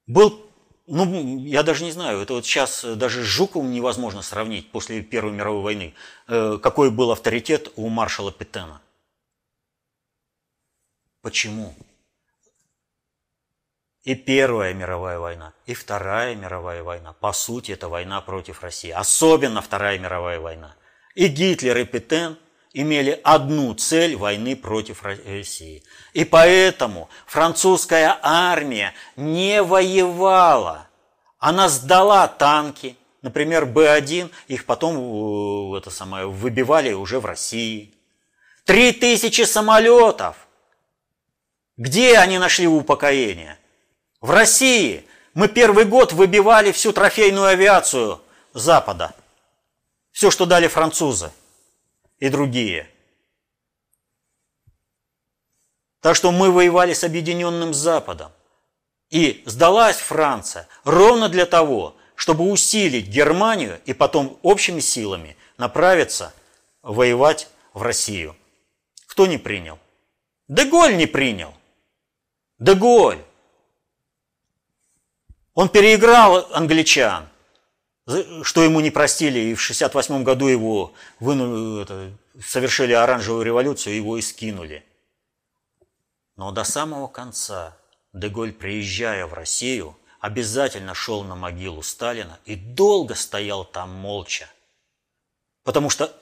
был ну, я даже не знаю, это вот сейчас даже с Жуковым невозможно сравнить после Первой мировой войны, э, какой был авторитет у маршала Петена. Почему? И Первая мировая война, и Вторая мировая война, по сути, это война против России, особенно Вторая мировая война. И Гитлер, и Петен имели одну цель войны против России. И поэтому французская армия не воевала. Она сдала танки, например, Б-1, их потом э, это самое, выбивали уже в России. Три тысячи самолетов. Где они нашли упокоение? В России. Мы первый год выбивали всю трофейную авиацию Запада. Все, что дали французы и другие. Так что мы воевали с Объединенным Западом. И сдалась Франция ровно для того, чтобы усилить Германию и потом общими силами направиться воевать в Россию. Кто не принял? Деголь не принял. Деголь. Он переиграл англичан что ему не простили, и в 68 году его выну, это, совершили оранжевую революцию, его и скинули. Но до самого конца Деголь, приезжая в Россию, обязательно шел на могилу Сталина и долго стоял там молча. Потому что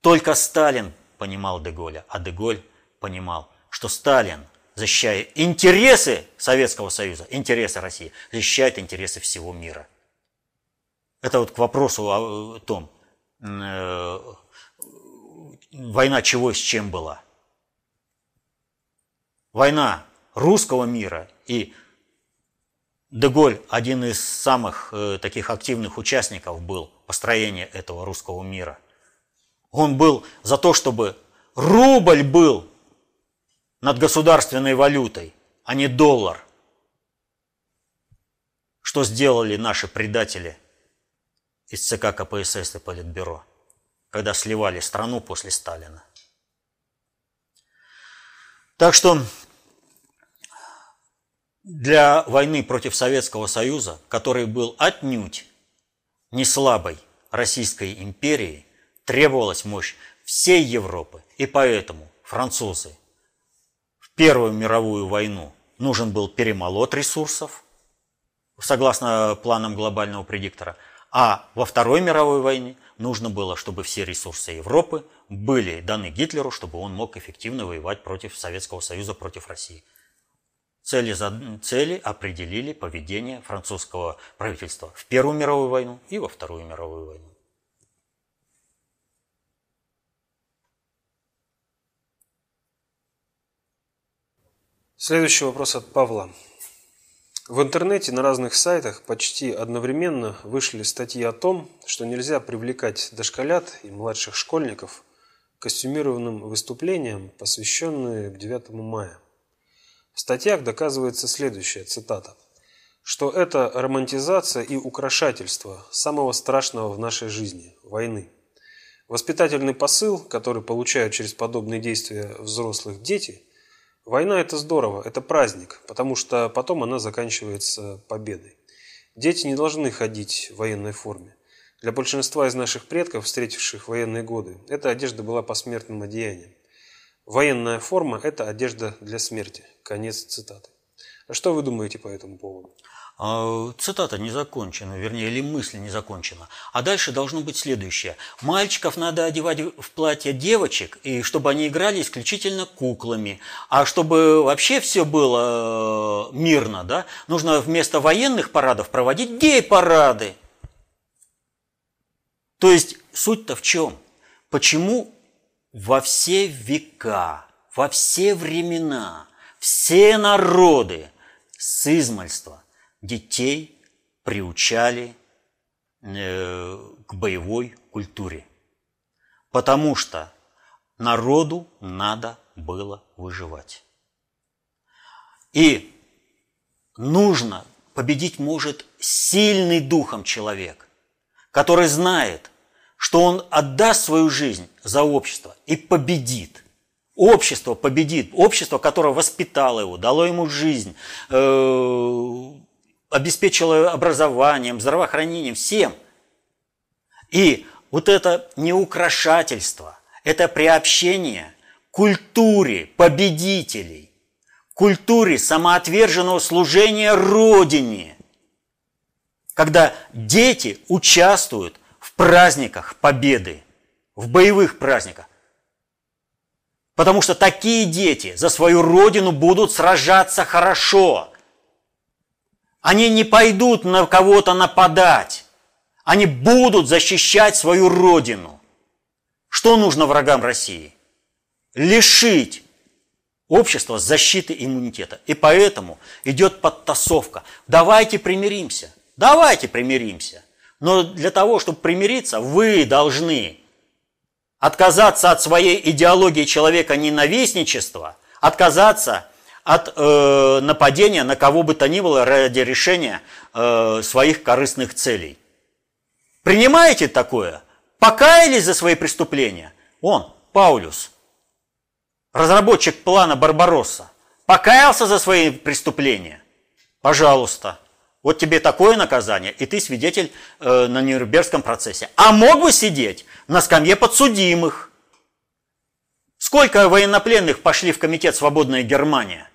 только Сталин понимал Деголя, а Деголь понимал, что Сталин, защищая интересы Советского Союза, интересы России, защищает интересы всего мира – это вот к вопросу о том, э, война чего с чем была. Война русского мира и Деголь, один из самых э, таких активных участников был построения этого русского мира. Он был за то, чтобы рубль был над государственной валютой, а не доллар. Что сделали наши предатели – из ЦК КПСС и Политбюро, когда сливали страну после Сталина. Так что для войны против Советского Союза, который был отнюдь не слабой Российской империи, требовалась мощь всей Европы. И поэтому французы в Первую мировую войну нужен был перемолот ресурсов, согласно планам глобального предиктора, а во Второй мировой войне нужно было, чтобы все ресурсы Европы были даны Гитлеру, чтобы он мог эффективно воевать против Советского Союза, против России. Цели, цели определили поведение французского правительства в Первую мировую войну и во Вторую мировую войну. Следующий вопрос от Павла. В интернете на разных сайтах почти одновременно вышли статьи о том, что нельзя привлекать дошколят и младших школьников к костюмированным выступлениям, посвященные 9 мая. В статьях доказывается следующая цитата, что это романтизация и украшательство самого страшного в нашей жизни – войны. Воспитательный посыл, который получают через подобные действия взрослых дети – Война – это здорово, это праздник, потому что потом она заканчивается победой. Дети не должны ходить в военной форме. Для большинства из наших предков, встретивших военные годы, эта одежда была посмертным одеянием. Военная форма – это одежда для смерти. Конец цитаты. А что вы думаете по этому поводу? А, цитата не закончена, вернее, или мысль не закончена. А дальше должно быть следующее. Мальчиков надо одевать в платье девочек, и чтобы они играли исключительно куклами. А чтобы вообще все было э, мирно, да, нужно вместо военных парадов проводить гей-парады. То есть суть-то в чем? Почему во все века, во все времена, все народы с измальства – детей приучали э, к боевой культуре. Потому что народу надо было выживать. И нужно победить может сильный духом человек, который знает, что он отдаст свою жизнь за общество и победит. Общество победит. Общество, которое воспитало его, дало ему жизнь, э, обеспечила образованием, здравоохранением, всем. И вот это не украшательство, это приобщение культуре победителей, культуре самоотверженного служения Родине, когда дети участвуют в праздниках победы, в боевых праздниках. Потому что такие дети за свою родину будут сражаться хорошо – они не пойдут на кого-то нападать. Они будут защищать свою родину. Что нужно врагам России? Лишить общества защиты иммунитета. И поэтому идет подтасовка. Давайте примиримся. Давайте примиримся. Но для того, чтобы примириться, вы должны отказаться от своей идеологии человека ненавистничества, отказаться от э, нападения на кого бы то ни было ради решения э, своих корыстных целей. Принимаете такое? Покаялись за свои преступления? Он, Паулюс, разработчик плана Барбаросса, покаялся за свои преступления? Пожалуйста. Вот тебе такое наказание, и ты свидетель э, на Нюрнбергском процессе. А мог бы сидеть на скамье подсудимых. Сколько военнопленных пошли в комитет «Свободная Германия»?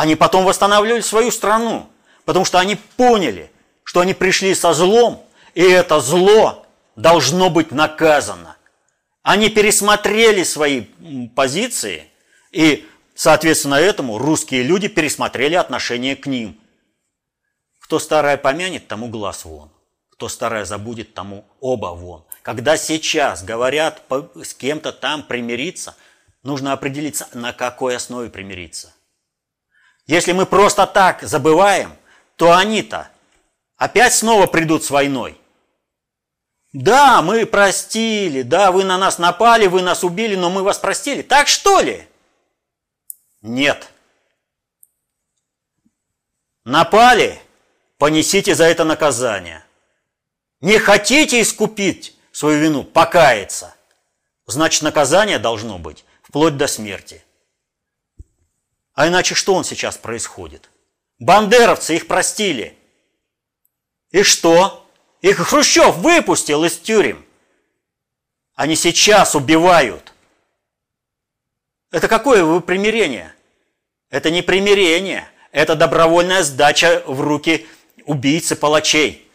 Они потом восстанавливали свою страну, потому что они поняли, что они пришли со злом, и это зло должно быть наказано. Они пересмотрели свои позиции, и, соответственно, этому русские люди пересмотрели отношение к ним. Кто старое помянет, тому глаз вон. Кто старое забудет, тому оба вон. Когда сейчас говорят с кем-то там примириться, нужно определиться, на какой основе примириться. Если мы просто так забываем, то они-то опять снова придут с войной. Да, мы простили, да, вы на нас напали, вы нас убили, но мы вас простили. Так что ли? Нет. Напали, понесите за это наказание. Не хотите искупить свою вину, покаяться. Значит, наказание должно быть вплоть до смерти. А иначе что он сейчас происходит? Бандеровцы их простили. И что? Их Хрущев выпустил из тюрем. Они сейчас убивают. Это какое вы примирение? Это не примирение, это добровольная сдача в руки убийцы палачей.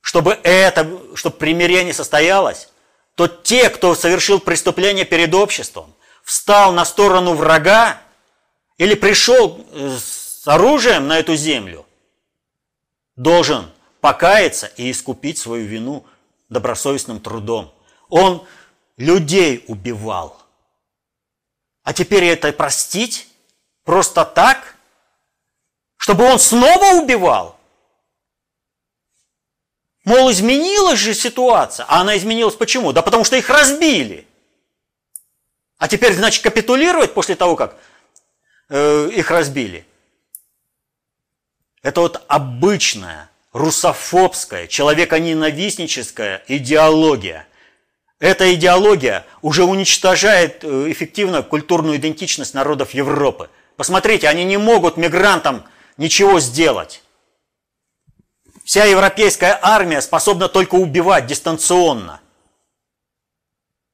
Чтобы это, чтобы примирение состоялось, то те, кто совершил преступление перед обществом, встал на сторону врага или пришел э, с оружием на эту землю, должен покаяться и искупить свою вину добросовестным трудом. Он людей убивал. А теперь это простить? Просто так? Чтобы он снова убивал? Мол, изменилась же ситуация. А она изменилась почему? Да потому что их разбили. А теперь, значит, капитулировать после того, как э, их разбили. Это вот обычная русофобская, человеконенавистническая идеология. Эта идеология уже уничтожает э, эффективно культурную идентичность народов Европы. Посмотрите, они не могут мигрантам ничего сделать. Вся европейская армия способна только убивать дистанционно.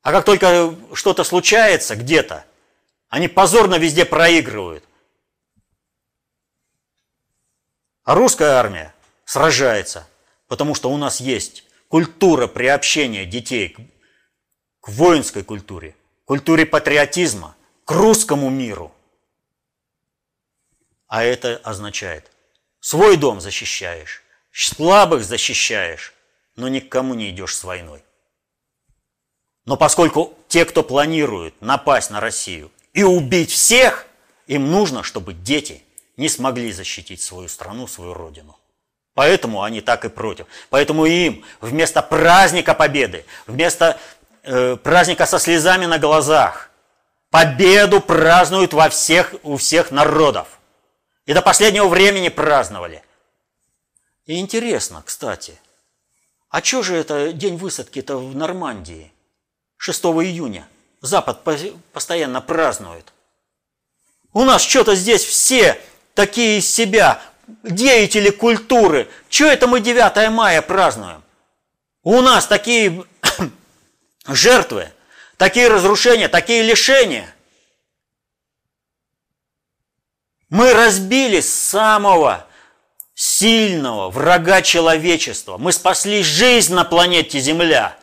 А как только что-то случается где-то, они позорно везде проигрывают. А русская армия сражается, потому что у нас есть культура приобщения детей к, к воинской культуре, культуре патриотизма, к русскому миру. А это означает, свой дом защищаешь, слабых защищаешь, но никому не идешь с войной. Но поскольку те, кто планирует напасть на Россию и убить всех, им нужно, чтобы дети не смогли защитить свою страну, свою родину. Поэтому они так и против. Поэтому им вместо праздника победы, вместо э, праздника со слезами на глазах, победу празднуют во всех, у всех народов. И до последнего времени праздновали – и интересно, кстати, а что же это день высадки-то в Нормандии? 6 июня. Запад постоянно празднует. У нас что-то здесь все такие из себя деятели культуры. Что это мы 9 мая празднуем? У нас такие жертвы, такие разрушения, такие лишения. Мы разбили самого сильного врага человечества. Мы спасли жизнь на планете Земля.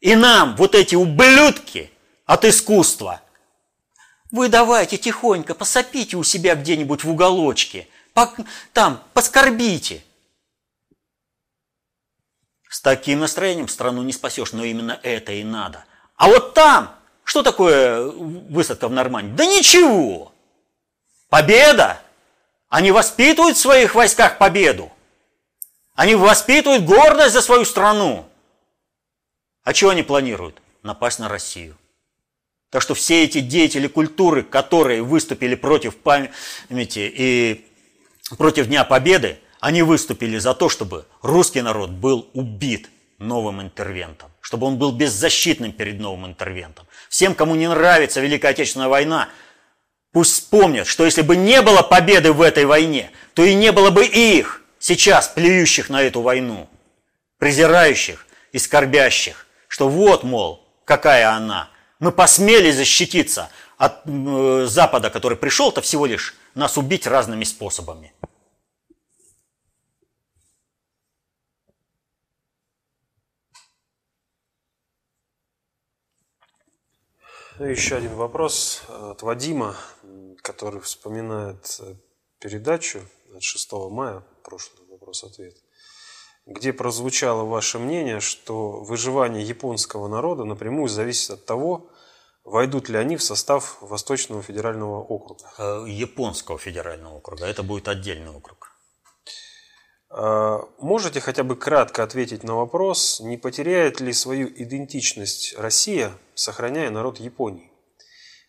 И нам вот эти ублюдки от искусства. Вы давайте тихонько посопите у себя где-нибудь в уголочке. Там поскорбите. С таким настроением страну не спасешь, но именно это и надо. А вот там, что такое высадка в Нормандии? Да ничего. Победа они воспитывают в своих войсках победу. Они воспитывают гордость за свою страну. А чего они планируют? Напасть на Россию. Так что все эти деятели культуры, которые выступили против памяти и против Дня Победы, они выступили за то, чтобы русский народ был убит новым интервентом, чтобы он был беззащитным перед новым интервентом. Всем, кому не нравится Великая Отечественная война, Пусть вспомнят, что если бы не было победы в этой войне, то и не было бы их, сейчас плюющих на эту войну, презирающих и скорбящих, что вот, мол, какая она. Мы посмели защититься от э, Запада, который пришел-то всего лишь нас убить разными способами. Ну, еще один вопрос от Вадима который вспоминает э, передачу от 6 мая, прошлый вопрос-ответ, где прозвучало ваше мнение, что выживание японского народа напрямую зависит от того, войдут ли они в состав Восточного федерального округа. Э, японского федерального округа. Это будет отдельный округ. А, можете хотя бы кратко ответить на вопрос, не потеряет ли свою идентичность Россия, сохраняя народ Японии?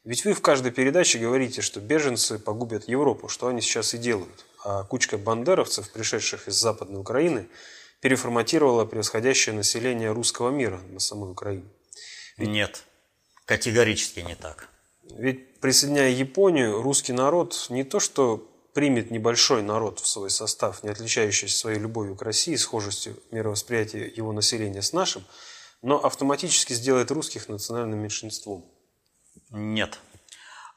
Ведь вы в каждой передаче говорите, что беженцы погубят Европу, что они сейчас и делают. А кучка бандеровцев, пришедших из Западной Украины, переформатировала превосходящее население русского мира на самой Украине. Ведь... Нет, категорически не так. Ведь присоединяя Японию, русский народ не то что примет небольшой народ в свой состав, не отличающийся своей любовью к России, схожестью мировосприятия его населения с нашим, но автоматически сделает русских национальным меньшинством. Нет.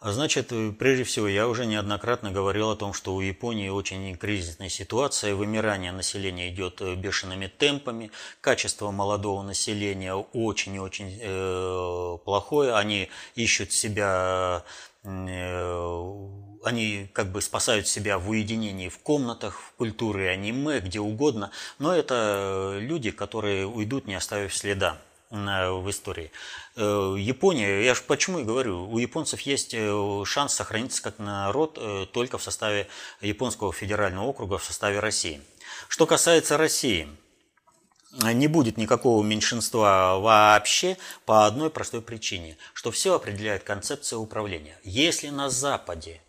Значит, прежде всего, я уже неоднократно говорил о том, что у Японии очень кризисная ситуация, вымирание населения идет э, бешеными темпами, качество молодого населения очень и очень э, плохое, они ищут себя э, они как бы спасают себя в уединении в комнатах, в культуре аниме, где угодно, но это люди, которые уйдут, не оставив следа в истории. Э, Япония, я же почему и говорю, у японцев есть э, шанс сохраниться как народ э, только в составе японского федерального округа, в составе России. Что касается России, не будет никакого меньшинства вообще по одной простой причине, что все определяет концепция управления. Если на Западе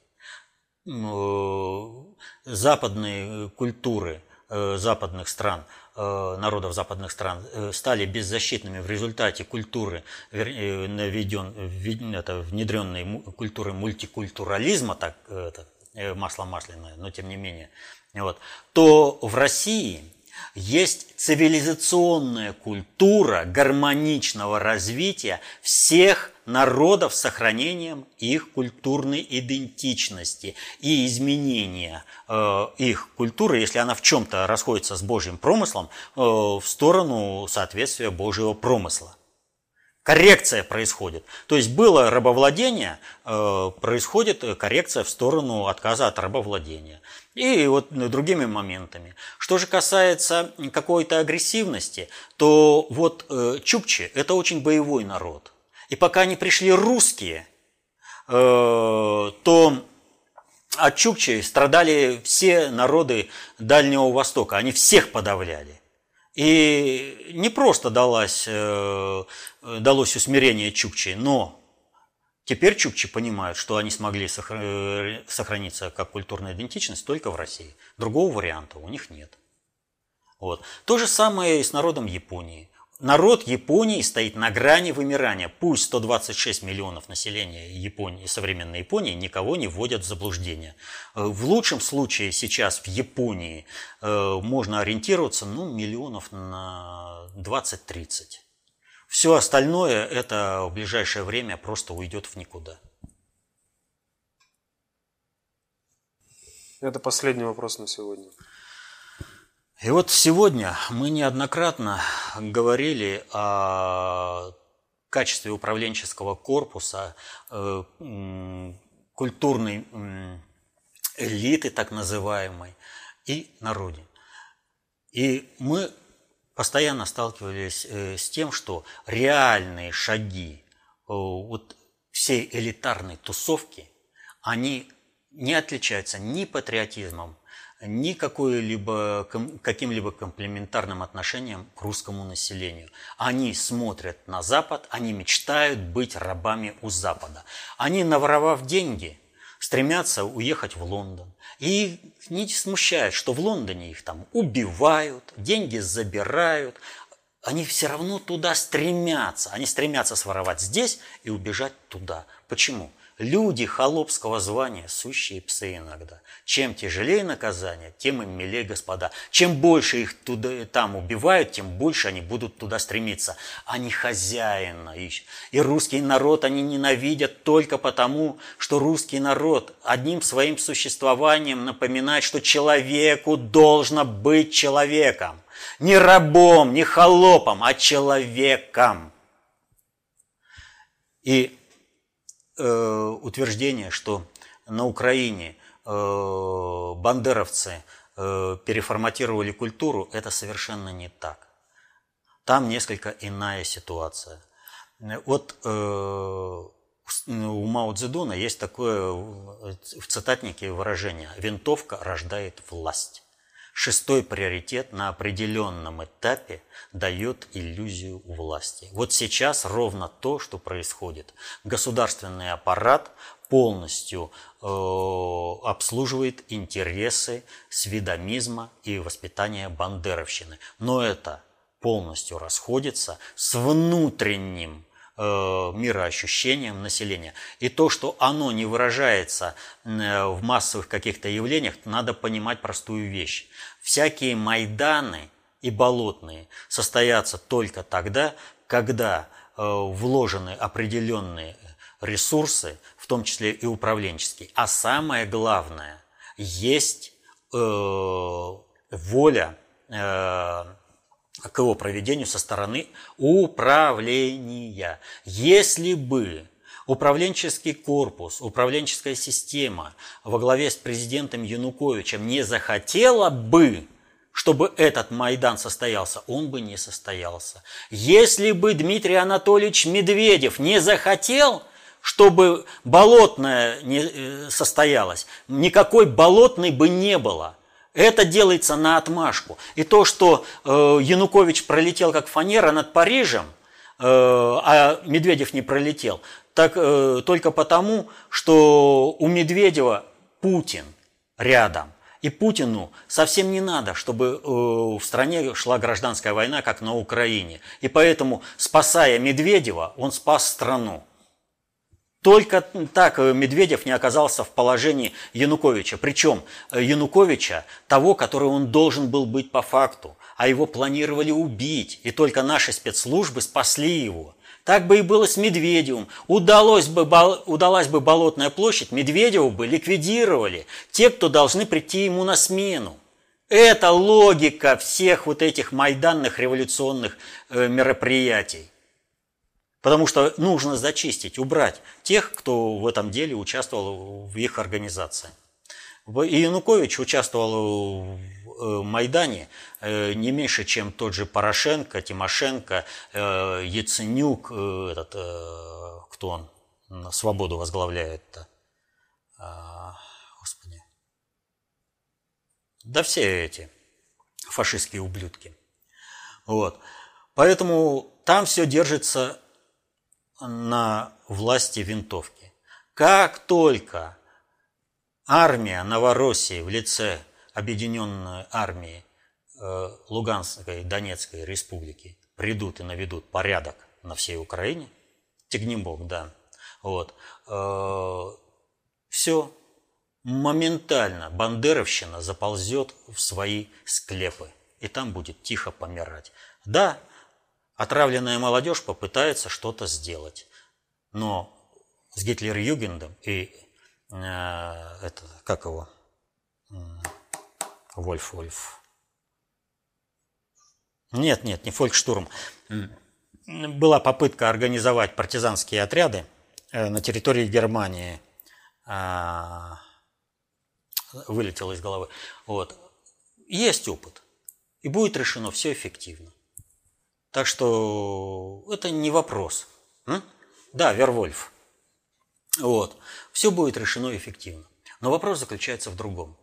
западные культуры западных стран – народов западных стран э, стали беззащитными в результате культуры, э, наведен, это, внедренной культуры мультикультурализма, так, это, масло масляное, но тем не менее, вот, то в России есть цивилизационная культура гармоничного развития всех народов с сохранением их культурной идентичности и изменения э, их культуры, если она в чем-то расходится с Божьим промыслом, э, в сторону соответствия Божьего промысла. Коррекция происходит. То есть было рабовладение, э, происходит коррекция в сторону отказа от рабовладения. И вот другими моментами. Что же касается какой-то агрессивности, то вот э, чукчи – это очень боевой народ. И пока не пришли русские, э, то от чукчи страдали все народы Дальнего Востока. Они всех подавляли. И не просто далось, э, далось усмирение чукчи, но Теперь чукчи понимают, что они смогли сохраниться как культурная идентичность только в России. Другого варианта у них нет. Вот. То же самое и с народом Японии. Народ Японии стоит на грани вымирания. Пусть 126 миллионов населения Японии, современной Японии никого не вводят в заблуждение. В лучшем случае сейчас в Японии э, можно ориентироваться ну, миллионов на 20-30. Все остальное это в ближайшее время просто уйдет в никуда. Это последний вопрос на сегодня. И вот сегодня мы неоднократно говорили о качестве управленческого корпуса, э, культурной элиты так называемой и народе. И мы постоянно сталкивались э, с тем, что реальные шаги э, вот всей элитарной тусовки, они не отличаются ни патриотизмом, ни какой-либо, каким-либо комплементарным отношением к русскому населению. Они смотрят на Запад, они мечтают быть рабами у Запада. Они, наворовав деньги, стремятся уехать в Лондон. И не смущает, что в Лондоне их там убивают, деньги забирают. Они все равно туда стремятся. Они стремятся своровать здесь и убежать туда. Почему? Люди холопского звания – сущие псы иногда. Чем тяжелее наказание, тем им милее господа. Чем больше их туда, там убивают, тем больше они будут туда стремиться. Они хозяина ищут. И русский народ они ненавидят только потому, что русский народ одним своим существованием напоминает, что человеку должно быть человеком. Не рабом, не холопом, а человеком. И утверждение, что на Украине э, бандеровцы э, переформатировали культуру, это совершенно не так. Там несколько иная ситуация. Вот э, у Мао Цзэдуна есть такое в цитатнике выражение «винтовка рождает власть». Шестой приоритет на определенном этапе дает иллюзию власти. Вот сейчас ровно то, что происходит. Государственный аппарат полностью э, обслуживает интересы сведомизма и воспитания бандеровщины. Но это полностью расходится с внутренним мироощущением населения. И то, что оно не выражается э, в массовых каких-то явлениях, надо понимать простую вещь. Всякие Майданы и Болотные состоятся только тогда, когда э, вложены определенные ресурсы, в том числе и управленческие. А самое главное, есть э, воля э, к его проведению со стороны управления. Если бы управленческий корпус, управленческая система во главе с президентом Януковичем не захотела бы, чтобы этот Майдан состоялся, он бы не состоялся. Если бы Дмитрий Анатольевич Медведев не захотел, чтобы болотное не э, состоялось, никакой болотной бы не было. Это делается на отмашку. И то, что э, Янукович пролетел как фанера над Парижем, э, а Медведев не пролетел, так э, только потому, что у Медведева Путин рядом. И Путину совсем не надо, чтобы э, в стране шла гражданская война, как на Украине. И поэтому, спасая Медведева, он спас страну. Только так э, Медведев не оказался в положении Януковича. Причем э, Януковича, того, который он должен был быть по факту. А его планировали убить. И только наши спецслужбы спасли его. Так бы и было с Медведевым. Удалось бы, удалась бы Болотная площадь, Медведева бы ликвидировали. Те, кто должны прийти ему на смену. Это логика всех вот этих майданных революционных э, мероприятий. Потому что нужно зачистить, убрать тех, кто в этом деле участвовал в их организации. И Янукович участвовал в э, Майдане э, не меньше, чем тот же Порошенко, Тимошенко, э, Яценюк, этот, кто он, свободу возглавляет-то. А, господи. Да все эти фашистские ублюдки. Вот. Поэтому там все держится на власти винтовки. Как только армия Новороссии в лице Объединенной армии э, Луганской и Донецкой республики придут и наведут порядок на всей Украине, Тегнебок, да, вот, э, все, моментально бандеровщина заползет в свои склепы, и там будет тихо помирать. Да, Отравленная молодежь попытается что-то сделать. Но с Гитлер-Югендом и э, это, как его, Вольф, Вольф. Нет, нет, не Фолькштурм. Была попытка организовать партизанские отряды э, на территории Германии. А, вылетело из головы. Вот. Есть опыт. И будет решено все эффективно. Так что это не вопрос. М? Да, Вервольф. Вот. Все будет решено эффективно. Но вопрос заключается в другом.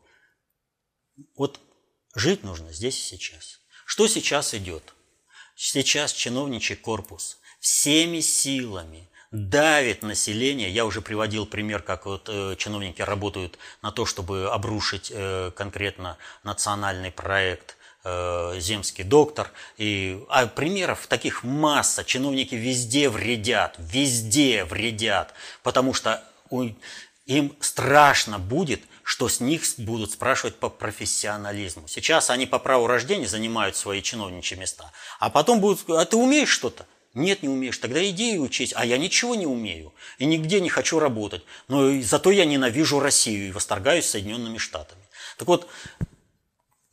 Вот жить нужно здесь и сейчас. Что сейчас идет? Сейчас чиновничий корпус всеми силами давит население. Я уже приводил пример, как вот э, чиновники работают на то, чтобы обрушить э, конкретно национальный проект – земский доктор. И, а примеров таких масса. Чиновники везде вредят, везде вредят, потому что им страшно будет, что с них будут спрашивать по профессионализму. Сейчас они по праву рождения занимают свои чиновничьи места, а потом будут, а ты умеешь что-то? Нет, не умеешь. Тогда иди и учись. А я ничего не умею. И нигде не хочу работать. Но зато я ненавижу Россию и восторгаюсь Соединенными Штатами. Так вот,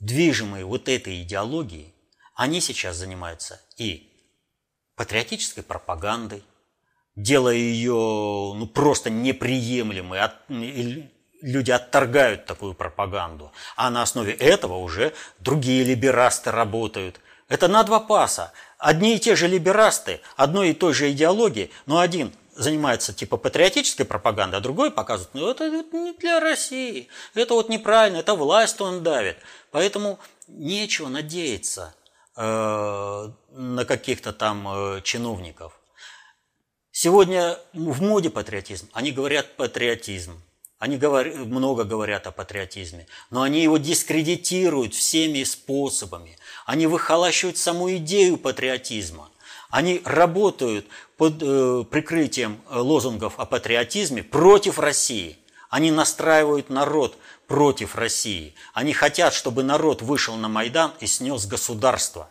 движимые вот этой идеологией, они сейчас занимаются и патриотической пропагандой, делая ее ну, просто неприемлемой. От, люди отторгают такую пропаганду. А на основе этого уже другие либерасты работают. Это на два паса. Одни и те же либерасты, одной и той же идеологии, но один занимается типа патриотической пропагандой, а другой показывает, ну это, это не для России, это вот неправильно, это власть он давит. Поэтому нечего надеяться э, на каких-то там э, чиновников. Сегодня в моде патриотизм. Они говорят патриотизм. Они говор... много говорят о патриотизме, но они его дискредитируют всеми способами. Они выхолащивают саму идею патриотизма. Они работают под э, прикрытием лозунгов о патриотизме против России. Они настраивают народ против России. Они хотят, чтобы народ вышел на Майдан и снес государство.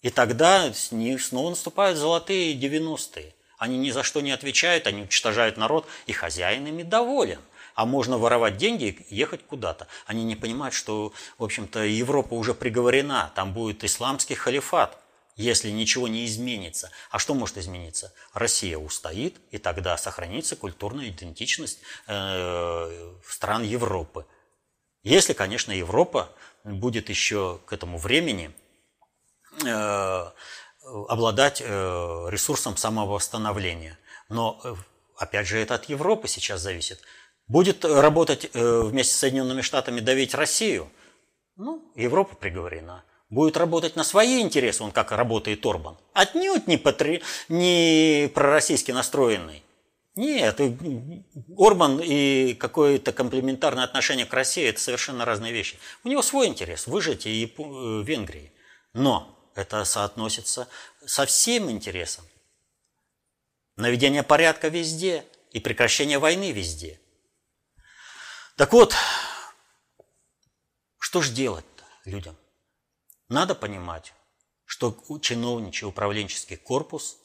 И тогда с них снова наступают золотые 90-е. Они ни за что не отвечают, они уничтожают народ, и хозяин ими доволен. А можно воровать деньги и ехать куда-то. Они не понимают, что, в общем-то, Европа уже приговорена, там будет исламский халифат, если ничего не изменится. А что может измениться? Россия устоит, и тогда сохранится культурная идентичность э, стран Европы. Если, конечно, Европа будет еще к этому времени э, обладать э, ресурсом самовосстановления. Но, э, опять же, это от Европы сейчас зависит. Будет работать э, вместе с Соединенными Штатами давить Россию? Ну, Европа приговорена. Будет работать на свои интересы, он как работает Орбан. Отнюдь не, патри... не пророссийски настроенный. Нет, Орбан и какое-то комплементарное отношение к России – это совершенно разные вещи. У него свой интерес – выжить и Венгрии. Но это соотносится со всем интересом. Наведение порядка везде и прекращение войны везде. Так вот, что же делать-то людям? Надо понимать, что чиновничий управленческий корпус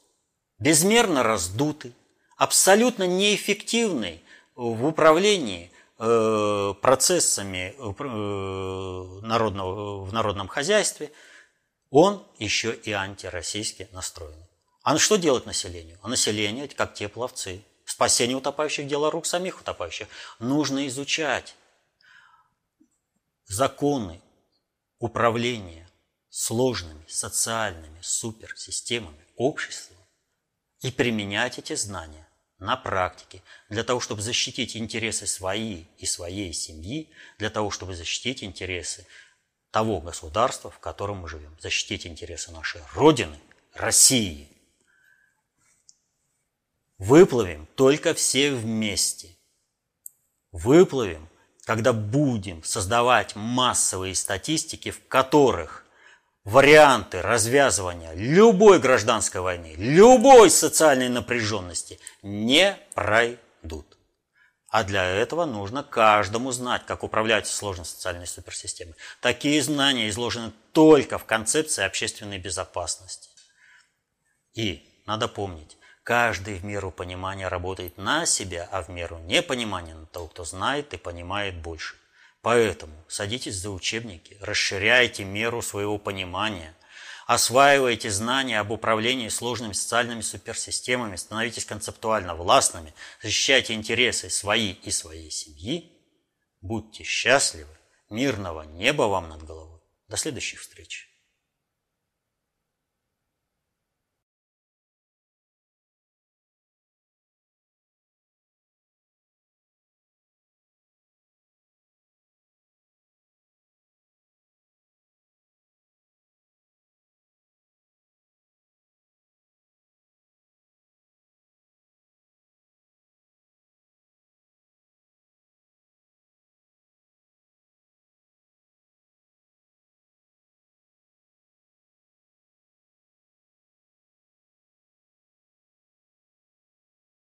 безмерно раздутый, абсолютно неэффективный в управлении э, процессами э, народного, в народном хозяйстве – он еще и антироссийски настроен. А что делать населению? А население, как те пловцы. Спасение утопающих – дело рук самих утопающих. Нужно изучать законы управления сложными социальными суперсистемами общества и применять эти знания на практике для того, чтобы защитить интересы свои и своей семьи, для того, чтобы защитить интересы того государства, в котором мы живем, защитить интересы нашей Родины, России. Выплывем только все вместе. Выплывем, когда будем создавать массовые статистики, в которых варианты развязывания любой гражданской войны, любой социальной напряженности не пройдут. А для этого нужно каждому знать, как управлять сложной социальной суперсистемой. Такие знания изложены только в концепции общественной безопасности. И надо помнить, каждый в меру понимания работает на себя, а в меру непонимания на того, кто знает и понимает больше. Поэтому садитесь за учебники, расширяйте меру своего понимания – осваиваете знания об управлении сложными социальными суперсистемами, становитесь концептуально властными, защищайте интересы свои и своей семьи, будьте счастливы, мирного неба вам над головой. До следующих встреч!